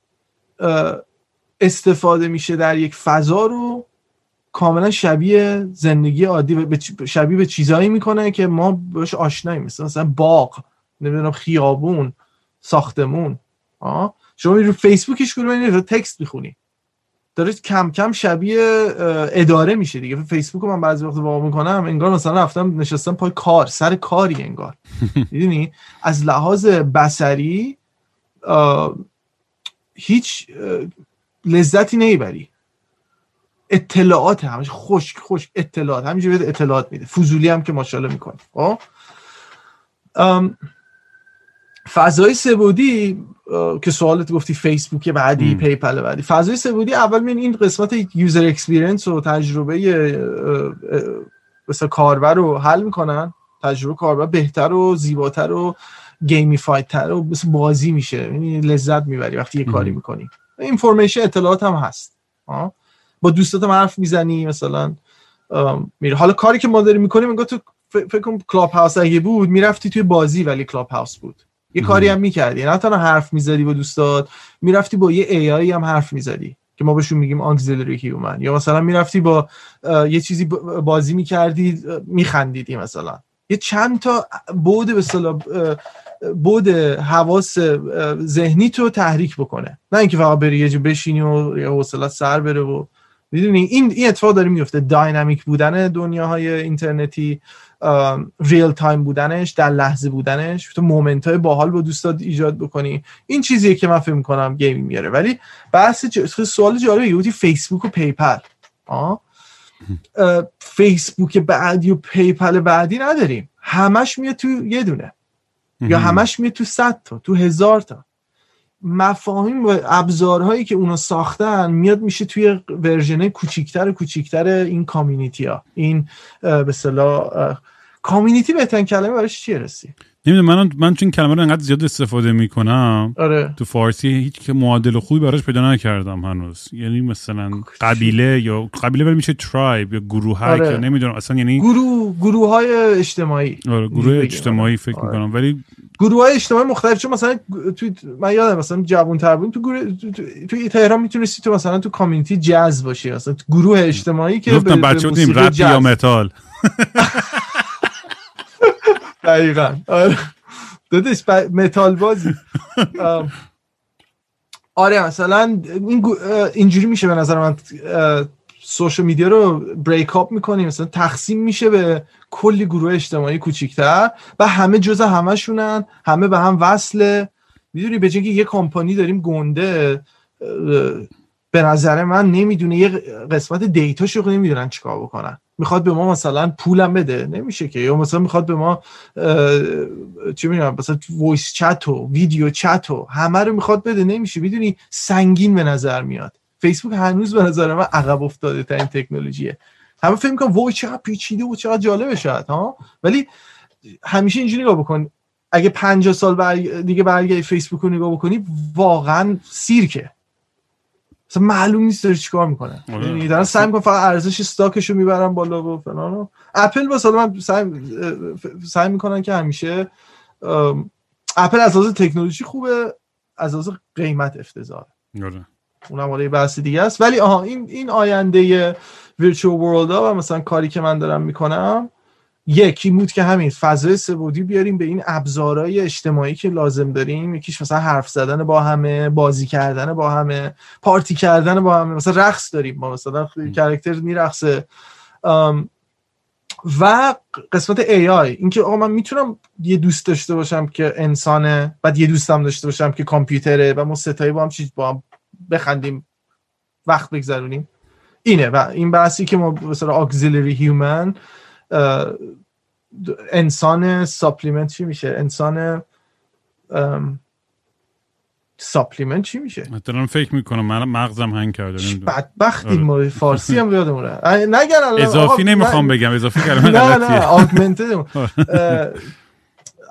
استفاده میشه در یک فضا رو کاملا شبیه زندگی عادی شبیه به چیزهایی می‌کنه که ما بهش آشناییم. مثل مثلا باغ نمی‌دونم خیابون ساختمون. آه؟ شما رو فیسبوکش کنید رو تکست می‌خونی. داره کم کم شبیه اداره میشه دیگه. فیسبوک من بعضی وقت واقع می‌کنم انگار مثلا رفتم نشستم پای کار سر کاری انگار. می‌دونی؟ از لحاظ بسری هیچ لذتی نمی‌بری. اطلاعات همش خشک خشک اطلاعات همینجوری اطلاعات میده. فضولی هم که ماشاءالله می‌کنه خب؟ فضای سه‌بعدی که سوالت گفتی فیسبوک بعدی PayPal بعدی. فضای سه‌بعدی اول من این قسمت user experience و تجربه مثل کاربر رو حل می‌کنن. تجربه کاربر بهتر و زیباتر و gamified تر و مثل بازی میشه. یعنی لذت می‌بری وقتی یه کاری می‌کنی. information اطلاعات هم هست. با دوستات حرف می‌زنی مثلا میره حالا کاری که ما داریم می‌کنیم انگار تو فکر کنم Clubhouse اگه بود می‌رفتی توی بازی ولی Clubhouse بود. یه کاری هم می‌کردی. نه تنها حرف می‌زدی با دوستات می‌رفتی با یه AI هم حرف می‌زدی که ما بهشون میگیم auxiliary human یا مثلا می‌رفتی با یه چیزی بازی می‌کردی میخندیدی مثلا. یه چند تا بعد به اصطلاح بعد حواس ذهنی تو تحریک بکنه. نه اینکه فقط بری یه بشینی و یا حوصلت سر بره و می‌دونی این این اتفاق داره میفته dynamic بودن دنیاهای اینترنتی real-time بودنش در لحظه بودنش. تو moment های باحال با دوستات ایجاد بکنی. این چیزیه که من فکر می‌کنم gaming میاره ولی بحث ج... سوال جالبه یهودی فیسبوک و PayPal. آه؟ فیسبوک بعدی و PayPal بعدی نداریم. همش میاد تو یه دونه. یا همش میاد تو صد تا تو هزار تا. مفاهیم و ابزارهایی که اونا ساختن میاد میشه توی ورژن کوچیکتر کوچیکتر این کامیونیتی ها این به صلاح کامیونیتی بهترین کلمه براش چیه رسی؟ نمی‌دونم من من چون کلمه رو انقدر زیاد استفاده می‌کنم آره. تو فارسی هیچ که معادل خوبی براش پیدا نکردم هنوز یعنی مثلا قبیله یا قبیله ولی میشه ترایب یا گروه آره. یا نمی‌دونم اصلا یعنی گروه گروه های اجتماعی آره گروه اجتماعی فکر آره. می‌کنم ولی گروه های اجتماعی مختلف چون مثلا تو من یادم مثلا جوان تر تو گروه تو, تو تهران می‌تونستی تو مثلا تو community جاز باشی مثلا تو گروه اجتماعی که گفتم بچه بودیم رپ یا متال دقیقا. آره. دادش متال بازی. آره مثلا این اینجوری میشه به نظر من social media رو break up می‌کنیم مثلا تقسیم میشه به کلی گروه اجتماعی کوچیکتر و همه جز همشونن همه به هم وصله می‌دونی به که یه کمپانی داریم گنده به نظر من نمی‌دونه یه قسمت data شو نمی‌دونن چیکار بکنن. می‌خواد به ما مثلا پولم بده. نمیشه که. یا مثلا می‌خواد به ما چی میگم مثلا voice chat و video chat و همه رو می‌خواد بده. نمیشه. می‌دونی؟ سنگین به نظر میاد. فیسبوک هنوز به نظر من عقب افتاده تا این تکنولوژیه. همه فکر می‌کنم وای چقدر پیچیده و چقدر جالبه شاید ها؟ ولی همیشه اینجوری نگاه بکن. اگه 50 سال بر... دیگه برگردی فیسبوک رو نگاه بکنی واقعا سیرکه. مثلا معلوم نیست داره چیکار می‌کنه آره. یعنی دارن سعی می‌کنن فقط ارزش استاکش رو می‌برن بالا و فلان و اپل واسه من سعی سعی می‌کنن که همیشه اپل از لحاظ تکنولوژی خوبه از لحاظ قیمت افتضاحه آره. اونم حالا بحث دیگه است ولی آها این این آینده virtual world ها و مثلا کاری که من دارم می‌کنم یکی بود که همین فضای سه‌بعدی بیاریم به این ابزارهای اجتماعی که لازم داریم. یکیش مثلا حرف زدن با همه بازی کردن با همه پارتی کردن با همه. مثلا رقص داریم ما مثلا character میرقصه. و قسمت AI اینکه آقا من می‌تونم یه دوست داشته باشم که انسانه بعد یه دوستم داشته باشم که کامپیوتره و ما سه‌تایی با هم چیز با هم بخندیم وقت بگذرونیم. اینه و این بحثی که ما مثلا auxiliary human انسان supplement چی میشه؟ انسان supplement چی میشه؟ دارم فکر می‌کنم من مغزم هنگ کرده بدبختیم ما فارسی هم یادمونه نگن اضافی نمی‌خوام بگم اضافی کلمه نه نه augmented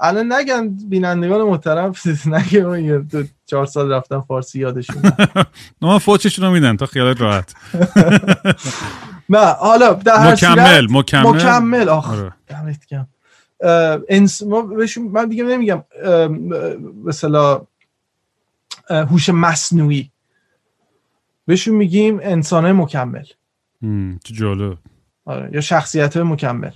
الان نگن بینندگان محترم نگه یه دو چهار سال رفتن فارسی یادشون نه فوچشون رو میدن تا خیالت راحت. نه حالا در مکمل مکمل؟ مکمل. آخ گرم. انس بهشون من دیگه نمیگم. مثلا هوش مصنوعی. بهشون میگیم انسان مکمل. چه جالب. آره یا شخصیت مکمل.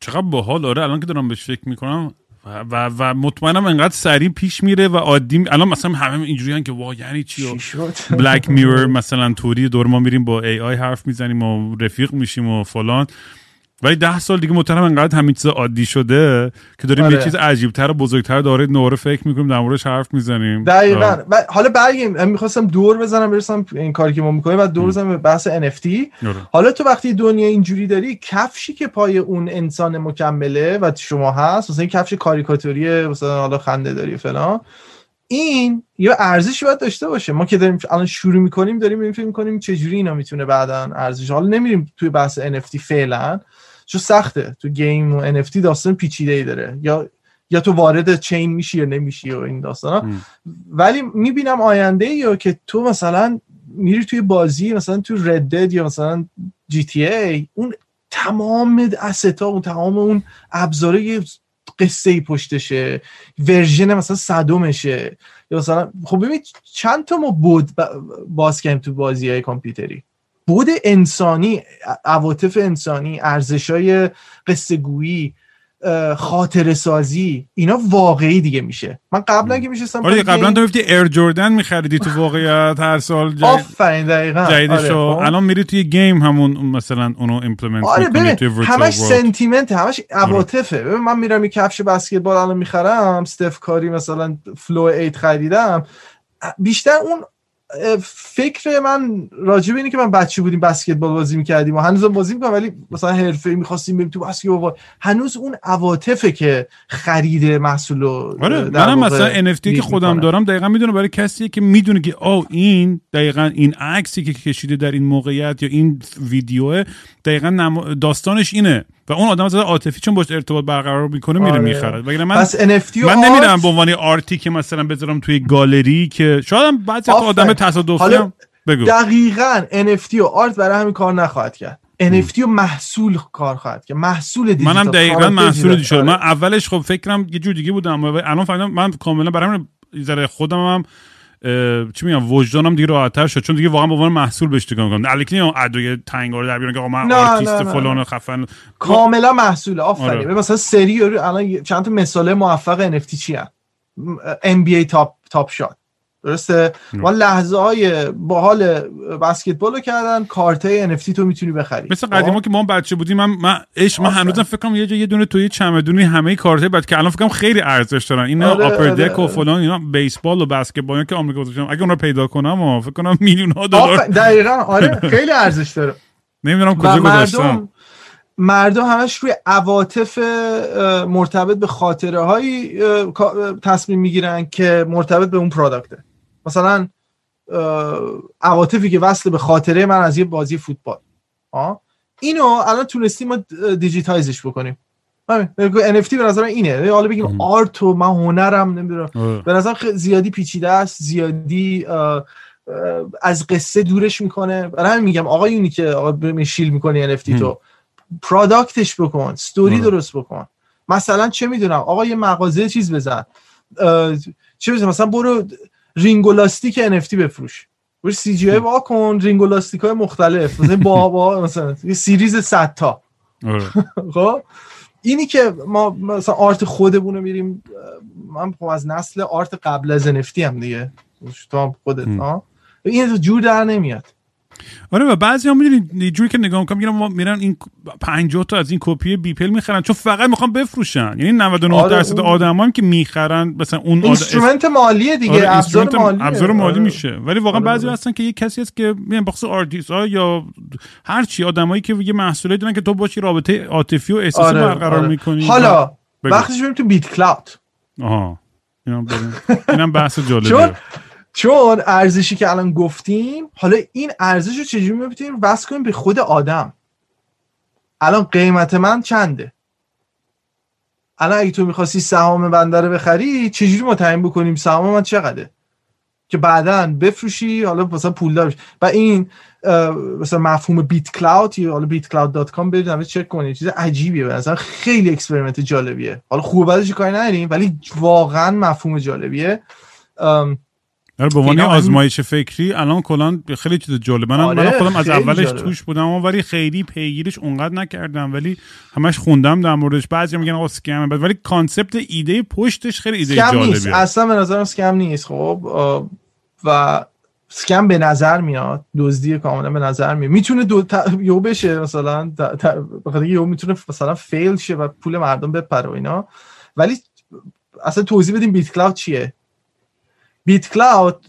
چقدر باحال. آره الان که دارم بهش فکر می‌کنم و, و, و مطمئنم انقدر سریع پیش میره و عادی الان مثلا همه اینجوری که وا یعنی چی؟ بلک میرور مثلا توری دور ما میریم با ای آی حرف می‌زنیم و رفیق میشیم و فلان. ولی ده سال دیگه محترم انقدر همین چیز عادی شده که داریم آره. یه چیز عجیبتر و بزرگتر داره نوره فکر می‌کنیم در موردش حرف می‌زنیم. دقیقا. حالا برگیم می‌خواستم دور بزنم برسم این کاری که ما می‌کنیم و دور بزنم به بحث NFT آره. حالا تو وقتی دنیا اینجوری داری کفشی که پای اون انسان مکمله و شما هست مثلا این کفش کاریکاتوری مثلا حالا خنده داری فلان این یه ارزشی باید داشته باشه. ما که داریم الان شروع می‌کنیم داریم این فکر می‌کنیم چجوری اینا می‌تونه بعدا ارزش. حالا نمیریم توی بحث NFT فعلا. چون سخته. تو گیم و NFT داستان پیچیده ای داره. یا یا تو وارد چین میشی یا نمیشی و این داستان ولی می‌بینم آینده یا که تو مثلا میری توی بازی مثلا تو ردد یا مثلا جی تی ای اون تمام استا اون تمام اون ابزاره قصه ای پشتشه. ورژن مثلا صدومشه یا مثلا خب ببین چند تا ما بعد باز کردیم تو بازی های کامپیوتری. بعد انسانی عواطف انسانی ارزشای قصه گویی خاطره سازی اینا واقعی دیگه میشه. من قبلا که میشستم آره قبلا تو میفتی Air Jordan میخریدی تو واقعیت هر سال جای... آفرین دقیقاً. آره خب. الان میری توی game همون مثلا اونو implement آره می‌کنی توی همش sentiment همش عواطفه. آره. من میرم یه کفش بسکتبال الان می‌خرم Steph Curry مثلا Flow 8 خریدم. بیشتر اون فکر من راجع به اینه که من بچه بودیم بسکتبال بازی می‌کردیم و هنوز بازی می‌کنم ولی مثلا حرفه‌ای می‌خواستیم بریم تو بسکتبال هنوز اون عواطفه که خرید محصول آره منم مثلا NFT که خودم دارم دقیقا می‌دونه برای کسی که می‌دونه که او این دقیقا این عکسی که کشیده در این موقعیت یا این ویدیو دقیقا داستانش اینه. و اون آدم زده عاطفی چون باش ارتباط برقرار می‌کنه میره آره. می‌خره. وگرنه من پس NFT من نمیرم به عنوان art ی که مثلا بذارم توی گالری که شاید هم بعضی آدم تصادفی هم بگو. دقیقاً NFT و art برای همین کار نخواهد کرد. NFT و محصول کار خواهد که محصول دیجیتال. منم دقیقاً محصول دیجیتال. من اولش خب فکرم یه جور دیگه بودم الان فهمیدم من کاملا برای همین خودم هم چی میگم وجدانم دیگه راحت‌تر شد. چون دیگه واقعا به عنوان محصول بهش نگاه می‌کنم الکی ادوی تنگار در بیارن که من آرتیست فلان خفن. کاملا محصول آفرین. آره. مثلا سری الان چند تا مثال موفق NFT چی ان NBA Top Top Shot درسته؟ ما لحظه های باحال بسکتبال رو کردن. کارت NFT تو می‌تونی بخری. مثل قدیما خب؟ که ما بچه بودیم من من اش من هنوزم فکر کنم یه جا یه دونه توی چمدونی همه کارت بعد که الان فکر کنم خیلی ارزش دارن. اینا آره Upper Deck و فلان اینا بیسبال و بسکتبال که آمریکا گذاشتم اگه اون رو پیدا کنم فکر کنم میلیون ها دلار. دقیقاً آره. خیلی ارزش داره. نمی‌دونم کجا گذاشتم. مردم همش روی عواطف مرتبط به خاطره هایی تصمیم می‌گیرن که مرتبط به اون پروداکته مثلا عواطفی که وصل به خاطره من از یه بازی فوتبال. آه؟ اینو الان تونستیم ما دیجیتایزش بکنیم. NFT به نظر اینه. حالا بگیم آرت و من هنرم نمی‌دونم. به نظر زیادی پیچیده است زیادی از قصه دورش می‌کنه. برای همین میگم آقا اونی که آقا shill می‌کنی NFT تو. product ش بکن ستوری درست بکن. مثلا چه می‌دونم؟ آقا یه مغازه چیز بزن. چه مثلا برو رینگ و لاستیک NFT بفروش. برو CGI کن رینگ و لاستیک های مختلف. مثلا با با مثلا یه series 100 تا. آره. خب؟ اینی که ما مثلا art خودمون رو میریم من خب از نسل art قبل از NFT هم دیگه. تو هم خودت ها این جور در نمیاد. آره و بعضی هم می‌دونی جوری که نگاه می‌کنم میرن میرن این 50 تا از این کپی بیپل می‌خرن چون فقط می‌خوان بفروشن یعنی 99 آره درصد اون... آدمایی که می‌خرن مثلا اون instrument آد... مالیه دیگه آره ابزار مالیه ابزار مالی آره. میشه ولی واقعا آره. بعضی هستن که یه کسی هست که میگن بخصوص آرتیست ها یا هر چی آدمایی که یه محصولی دارن که تو باشی رابطه عاطفی و احساسی آره. برقرار آره. می‌کنی حالا وقتی تو BitClout آها اینم اینم بحث جالبیه چون ارزشی که الان گفتیم حالا این ارزش رو چجوری می‌تونیم وصل کنیم به خود آدم. الان قیمت من چنده؟ الان اگه تو می‌خواستی سهام بنده رو بخری چجوری ما تعیین بکنیم سهام من چقدره؟ که بعدا بفروشی حالا مثلا پول بشی و این مثلا مفهوم BitClout یا حالا BitClout dot com برید چک کنید. چیز عجیبیه مثلا خیلی experiment جالبیه. حالا خوب بعدش کاری نداریم ولی واقعا مفهوم جالبیه. به عنوان آزمایش فکری الان کلا خیلی چیز جالب من آره خودم از اولش جالب. توش بودم ولی خیلی پیگیرش اونقدر نکردم ولی همش خوندم در موردش. بعضی میگن آقا اسکم ولی کانسپت ایده پشتش خیلی ایده جالبیه. نیست. اصلا به نظرم اسکم نیست خب. و سکم به نظر میاد دزدی کاملا به نظر میاد. می‌تونه دو یو بشه مثلا بخاطر یو می‌تونه مثلا فیل شه و پول مردم بپره و اینا. ولی اصلا توضیح بدیم بیت کلاود چیه؟ بیت کلاود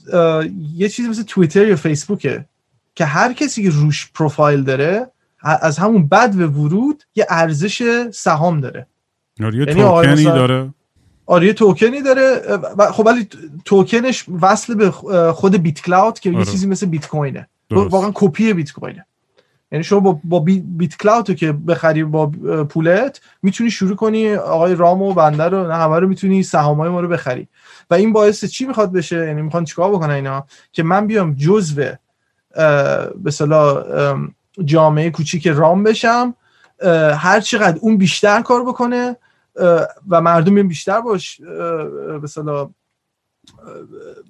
یه چیزی مثل توییتر یا فیسبوکه که هر کسی که روش پروفایل داره از همون بد و ورود یه ارزش سهام داره. آره، یه یعنی توکنی داره. آره یه توکنی داره خب ولی توکنش وصل به خود بیت کلاود که آره. یه چیزی مثل بیت کوینه واقعا کپی بیت کوینه یعنی شما با, با بیت کلاود که بخری با پولت می‌تونی شروع کنی آقای رام و بنده رو نه همه رو می‌تونی سهامای ما رو بخری. و این باعث چی می‌خواد بشه؟ یعنی می‌خوان چیکار بکنن اینا؟ که من بیام جزو به جامعه کوچیک رام بشم هر چقدر اون بیشتر کار بکنه و مردم بیشتر باش به اصطلاح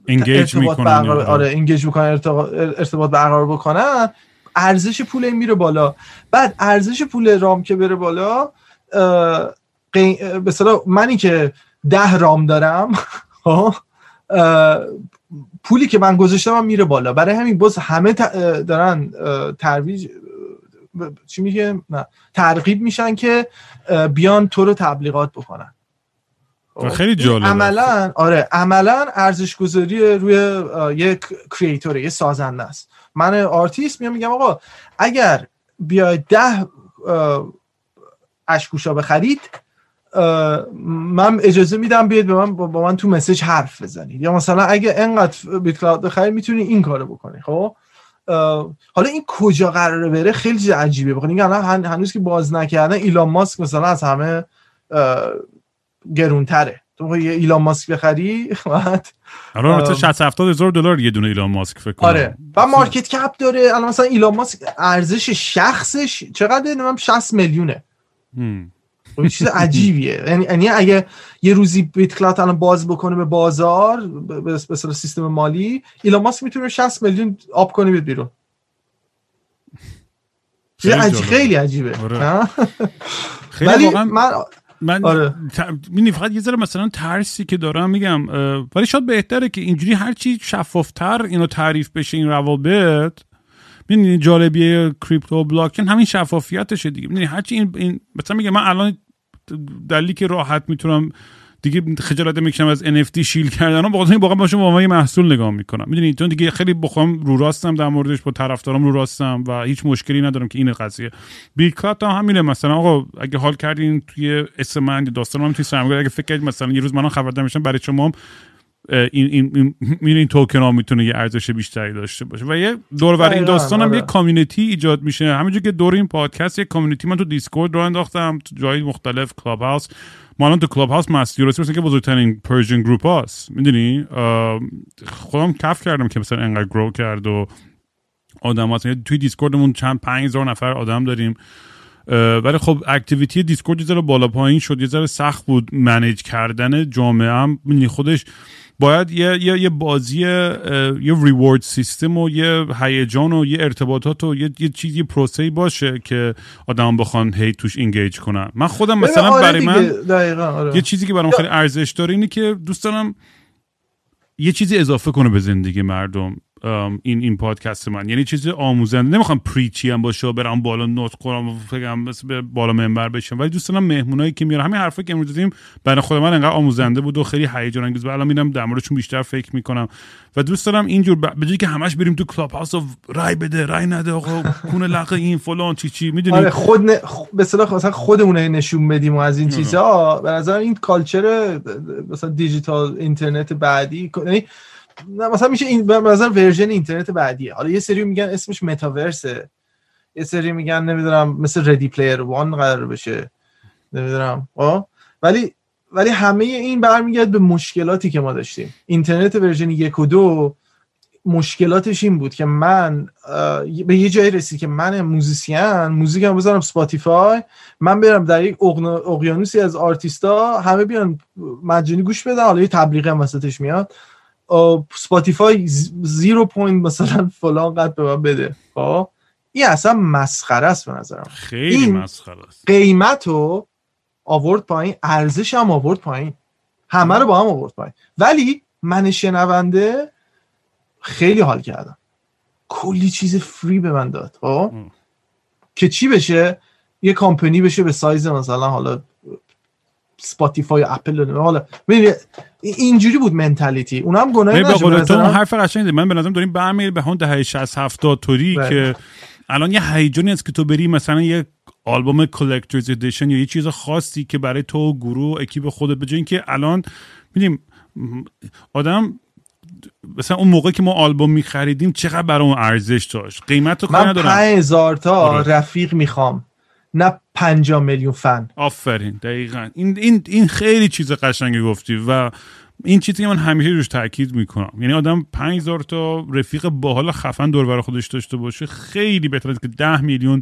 انگیج می‌کنن آره انگیج می‌کنن ارتباط برقرار بکنن ارزش پول این میره بالا. بعد ارزش پول رام که بره بالا به اصطلاح منی که ده رام دارم پولی که من گذاشتم هم میره بالا. برای همین باز همه دارن ترویج چی میگه؟ ترغیب میشن که بیان تو رو تبلیغات بکنن. خب، خیلی جالبه. عملا آره عملا ارزش گذاری روی یک creator ه یه سازنده است. من آرتیست میام میگم آقا اگر بیاید ده اشکوشا بخرید من اجازه میدم بیاید به من با من تو message حرف بزنید. یا مثلا اگه انقدر BitClout بخرید می‌تونی این کارو بکنی خب؟ حالا این کجا قراره بره خیلی چیز عجیبه بخاطر اینکه الان هنوز که باز نکردن ایلان ماسک مثلا از همه گرونتره. تو یه ایلان ماسک بخری؟ بعد آره 60 70 هزار دلار یه دونه ایلان ماسک فکر کنم. آره. و مارکت کپ داره. الان مثلا ایلان ماسک ارزش شخصش چقدر نمی‌دونم 60 میلیونه. خب چیز عجیبیه. یعنی یعنی اگه یه روزی بیت کلاود الان باز بکنه به بازار به اصطلاح سیستم مالی ایلان ماسک می‌تونه 60 میلیون آب کنه بیاد بیرون. خیلی, عجیب خیلی عجیبه. آره. خیلی ولی من من آره. فقط یه ذره مثلا ترسی که دارم میگم ولی شاید بهتره که اینجوری هرچی شفافتر اینو تعریف بشه این روابط می‌دونی جالبیه کریپتو بلاکچین همین شفافیتشه دیگه. می‌دونی هرچی این, این مثلا میگه من الان دلیلی که راحت می‌تونم دیگه خجالت می‌کشم از NFT شیل کردن با واقعا باشم با محصول نگاه می‌کنم. می‌دونی؟ چون دیگه خیلی بخوام رو راستم در موردش با طرفدارم رو راستم و هیچ مشکلی ندارم که این قضیه. BitClout هم همینه مثلا. آقا اگه حال کردین توی اسم من داستان من توی سرمایه اگه فکر کردید مثلا یه روز من خبردار میشم برای شما این این این, این توکن ها می‌تونه یه ارزش بیشتری داشته باشه. و یه دور بر این داستان هم آره. یه community ایجاد میشه. همینجور که دور این پادکست یه community من تو Discord رو انداختم تو جای مختلف Clubhouse ما الان تو Clubhouse مستی و راستی که بزرگترین Persian group هاست. می‌دونی؟ خودم کف کردم که مثلا انقدر grow کرد و آدم هست توی Discord مون چند پنج هزار نفر آدم داریم. ولی خب activity Discord یه ذره بالا پایین شد یه ذره سخت بود manage کردن جامعه هم خودش باید یه, یه, یه بازی یه reward system و یه هیجان و یه ارتباطات و یه, یه چیزی پروسه‌ای باشه که آدم بخوان هی توش engage کنن من خودم مثلا آره برای من آره. یه چیزی که برام خیلی ارزش داره اینه که دوست دارم یه چیزی اضافه کنه به زندگی مردم این این پادکست من. یعنی چیزی آموزنده نمی‌خوام پریچی هم باشه و برم بالا نوت کنم و فکرم به بالا منبر بشم. ولی دوست دارم مهمونایی که میارم همین حرفی که امروز دیدیم برای خود من انقدر آموزنده بود و خیلی هیجان انگیز بود. الان میرم در موردشون بیشتر فکر می‌کنم. و دوست دارم اینجور به جای که همش بریم تو کلاب هاوس و رای بده رای نده آقا کون لقه این فلان چی چی می‌دونی؟ آره خود ن... به اصطلاح مثلا خودمون نشون بدیم و از این چیزا. به نظر این کالچر مثلا دیجیتال اینترنت بعدی یعنی مثلا میشه این نظر version اینترنت بعدیه. حالا یه سری میگن اسمش متاورسه. یه سری میگن نمی‌دونم مثل Ready Player One قرار بشه. نمی‌دونم. ولی ولی همه این برمیگرد به مشکلاتی که ما داشتیم. اینترنت version یک و دو مشکلاتش این بود که من به یه جایی رسید که من musician موزیکم بذارم Spotify من برم در یک اقیانوسی از آرتیستا همه بیان مجانی گوش بدن حالا یه تبلیغ هم وسطش میاد. Spotify zero point مثلا فلان قد به من بده. خب؟ این اصلا مسخره است به نظرم. خیلی مسخره است. قیمت رو آورد پایین ارزش هم آورد پایین. همه رو با هم آورد پایین. ولی من شنونده خیلی حال کردم. کلی چیز free به من داد خب؟ که چی بشه؟ یه کامپنی بشه به سایز مثلا حالا Spotify Apple حالا اینجوری بود mentality اونا هم گناهی نشه تو حرف قشنگی من به نظرم داریم برمیگردیم به اون دهه 60 70 توری بله. که الان یه هیجانی است که تو بری مثلا یه آلبوم collector's edition یا یه چیز خاصی که برای تو گروه اکیپ خودت به اینکه الان میدیم آدم مثلا اون موقع که ما آلبوم میخریدیم چقدر برای اون ارزش داشت؟ قیمت رو من 5000 تا آره. رفیق می‌خوام. نه 5 میلیون فن. آفرین دقیقا. این, این, این خیلی چیز قشنگی گفتی و این چیزی که من همیشه روش تاکید می‌کنم. یعنی آدم 5000 تا رفیق باحال خفن دور بر خودش داشته باشه خیلی بهتر از که 10 میلیون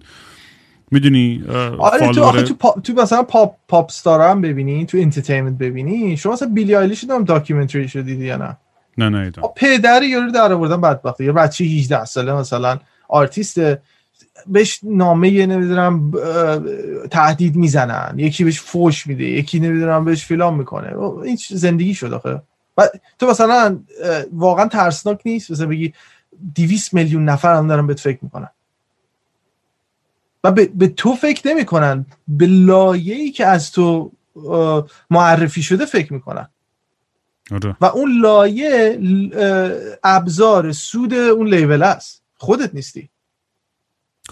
می‌دونی آره تو آخه تو, پا... تو مثلا pop pop star هم ببینی تو entertainment ببینی شما مثلا Billie Eilish هم documentary شو دیدی یا نه؟ نه نه پدر یارو در آوردن بدبخته یه بچه 18 ساله مثلا آرتیست بهش نامه نمی‌دونم تهدید می‌زنن. یکی بهش فوش میده یکی نمی‌دونم بهش فیلام می‌کنه. این زندگی شد آخه. تو مثلا واقعا ترسناک نیست؟ مثلا بگی 200 میلیون نفر هم دارن بهت فکر می‌کنن. و به, به تو فکر نمی‌کنن. به لایه‌ای که از تو معرفی شده فکر می‌کنن. آره. و اون لایه ابزار سود اون لیبل است. خودت نیستی.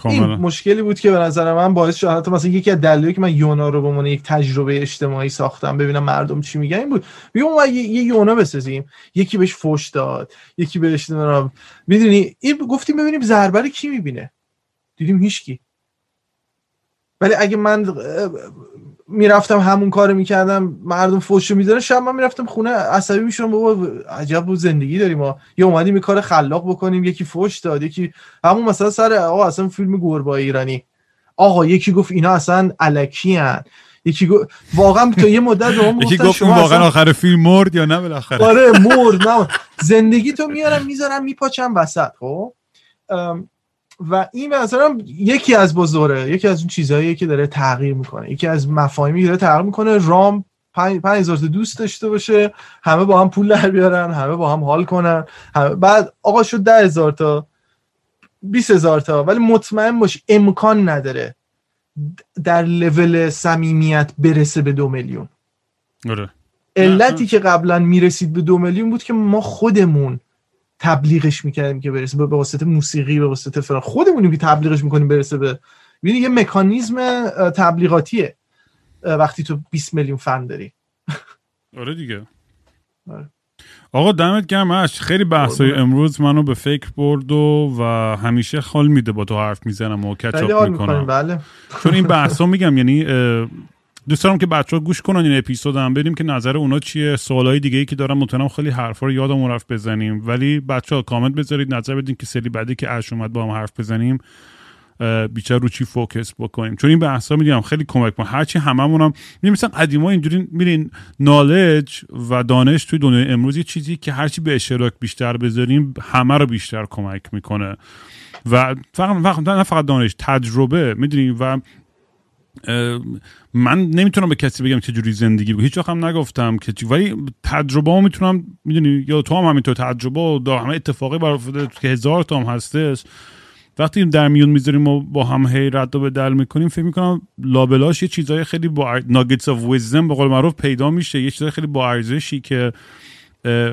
این مشکلی بود که به نظر من باعث شد حتی مثلا یکی از دلایلی که من یونا رو به عنوان یک تجربه اجتماعی ساختم ببینم مردم چی میگن این بود. بیام یه, یه یونا بسازیم. یکی بهش فوش داد یکی بهش نمی‌دونم. می‌دونی؟ این گفتیم ببینیم ضربه کی می‌بینه. دیدیم هیچکی ولی اگه من می‌رفتم همون کارو می‌کردم مردم فوشو میدارن شب من می‌رفتم خونه عصبی می‌شدم بابا عجب بود زندگی داریم ما. یه اومدیم یه کار خلاق بکنیم یکی فوش داد یکی همون مثلا سر آقا اصلا فیلم گربه ایرانی. آقا یکی گفت اینا اصلا الکی هن. یکی گفت واقعا تو یه مدت به یکی گفت واقعا آخر فیلم مرد یا نه بالاخره؟ آره مرد نه. زندگی تو میارم می‌ذارم میپاچم وسط خب؟ و این به نظرم یکی از بزرگه یکی از اون چیزهایی که داره تغییر می‌کنه. یکی از مفاهیمی داره تغییر می‌کنه رام پنج هزار دوست داشته باشه همه با هم پول در بیارن همه با هم حال کنن همه بعد آقا شد ده هزار تا 20 هزار تا ولی مطمئن باش امکان نداره در لول صمیمیت برسه به دو میلیون. آره. علتی که قبلا می‌رسید به دو میلیون بود که ما خودمون تبلیغش می‌کردیم که برسه به واسطه موسیقی به واسطه فران خودمونیم که تبلیغش می‌کنیم برسه به ببین یه مکانیزم تبلیغاتیه. وقتی تو 20 میلیون فن داری. آره دیگه. آره. آقا دمت گرم خیلی بحثای امروز منو به فکر برد و, و همیشه خال میده با تو حرف می‌زنم و کچاپ می‌کنم. بله. چون این بحثا میگم یعنی دوست که بچه ها گوش کنن این اپیزود هم بریم که نظر اونا چیه. سوالای دیگه ای که دارم مطمئنم خیلی حرفا رو یادمون رفت بزنیم. ولی بچه ها کامنت بذارید نظر بدین که سری بعدی که اش اومد با هم حرف بزنیم بیشتر رو چی فوکس بکنیم. چون این بحثا میگم خیلی کمک ما هرچی هممون هم مثلا قدیما اینجوری میرین. نالج و دانش توی دنیای امروز یه چیزی که هرچی به اشتراک بیشتر بذاریم همه رو بیشتر کمک می‌کنه. و فقط, فقط نه فقط دانش تجربه می‌دونیم و من نمی‌تونم به کسی بگم چه جوری زندگی بگم هیچ هم نگفتم که ولی تجربه ها می‌تونم می‌دونی یا تو هم همینطور تجربه دا همه اتفاقی برای که هزار تا هم هستش. وقتی در میون می‌ذاریم و با هم هی رد و بدل می‌کنیم فکر می‌کنم لابلاش یه چیزای خیلی با ناگتس اف ویزدم به قول معروف پیدا میشه. یه چیزای خیلی با ارزشی که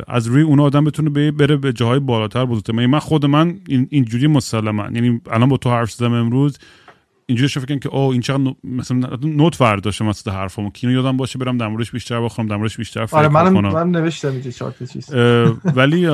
از روی اون آدم بتونه بره به جاهای بالاتر بزرگتر. من خود من اینجوری مسلما یعنی الان با تو حرف زدم امروز. اینجوری فکر که او این چقدر مثلا نوت داشته مثلا حرفمو کینو یادم باشه برم در موردش بیشتر بخونم در موردش بیشتر فکر آره من من نوشتم اینجا چهار چیز ولی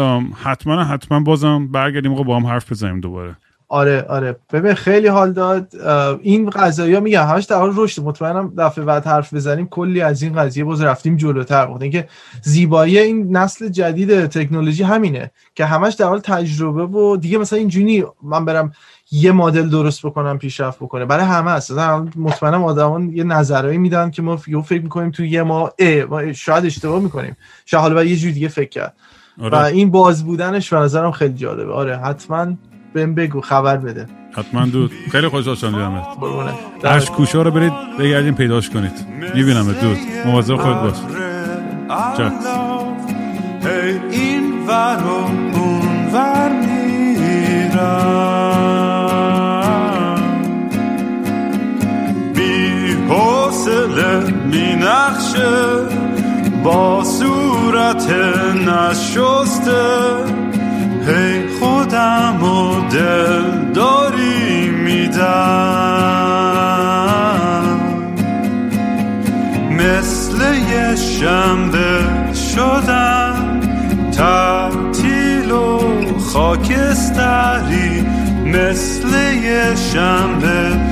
حتما حتما بازم برگردیم با هم حرف بزنیم دوباره. آره آره. ببین خیلی حال داد. این قضایی ها میگم همش در حال رشد. مطمئنم دفعه بعد حرف بزنیم کلی از این قضیه باز رفتیم جلوتر. بود اینکه زیبایی این نسل جدید تکنولوژی همینه که همش در حال تجربه و دیگه مثلا اینجوری من برم یه مدل درست بکنم پیشرفت بکنه. برای همه هست مطمئنم آدمان یه نظرایی میدن که ما فکر می‌کنیم تو یه ما, ما شاید اشتباه می‌کنیم. شاید حالا یه جور دیگه فکر کرد. آره. و این باز بودنش به نظرم خیلی جالبه. آره حتما بهم بگو خبر بده. حتما دود. خیلی خوشحال شدم دیدمت اش کوشا رو برید بگردین پیداش کنید. می‌بینم دود. مواظب خود باش. چت این ور و اون ور میرم حوصله می نخشه با صورت نشسته. هی خودم و دل داری میدم. مثل یه شنبه شدم تعطیل و خاکستری. مثل یه شنبه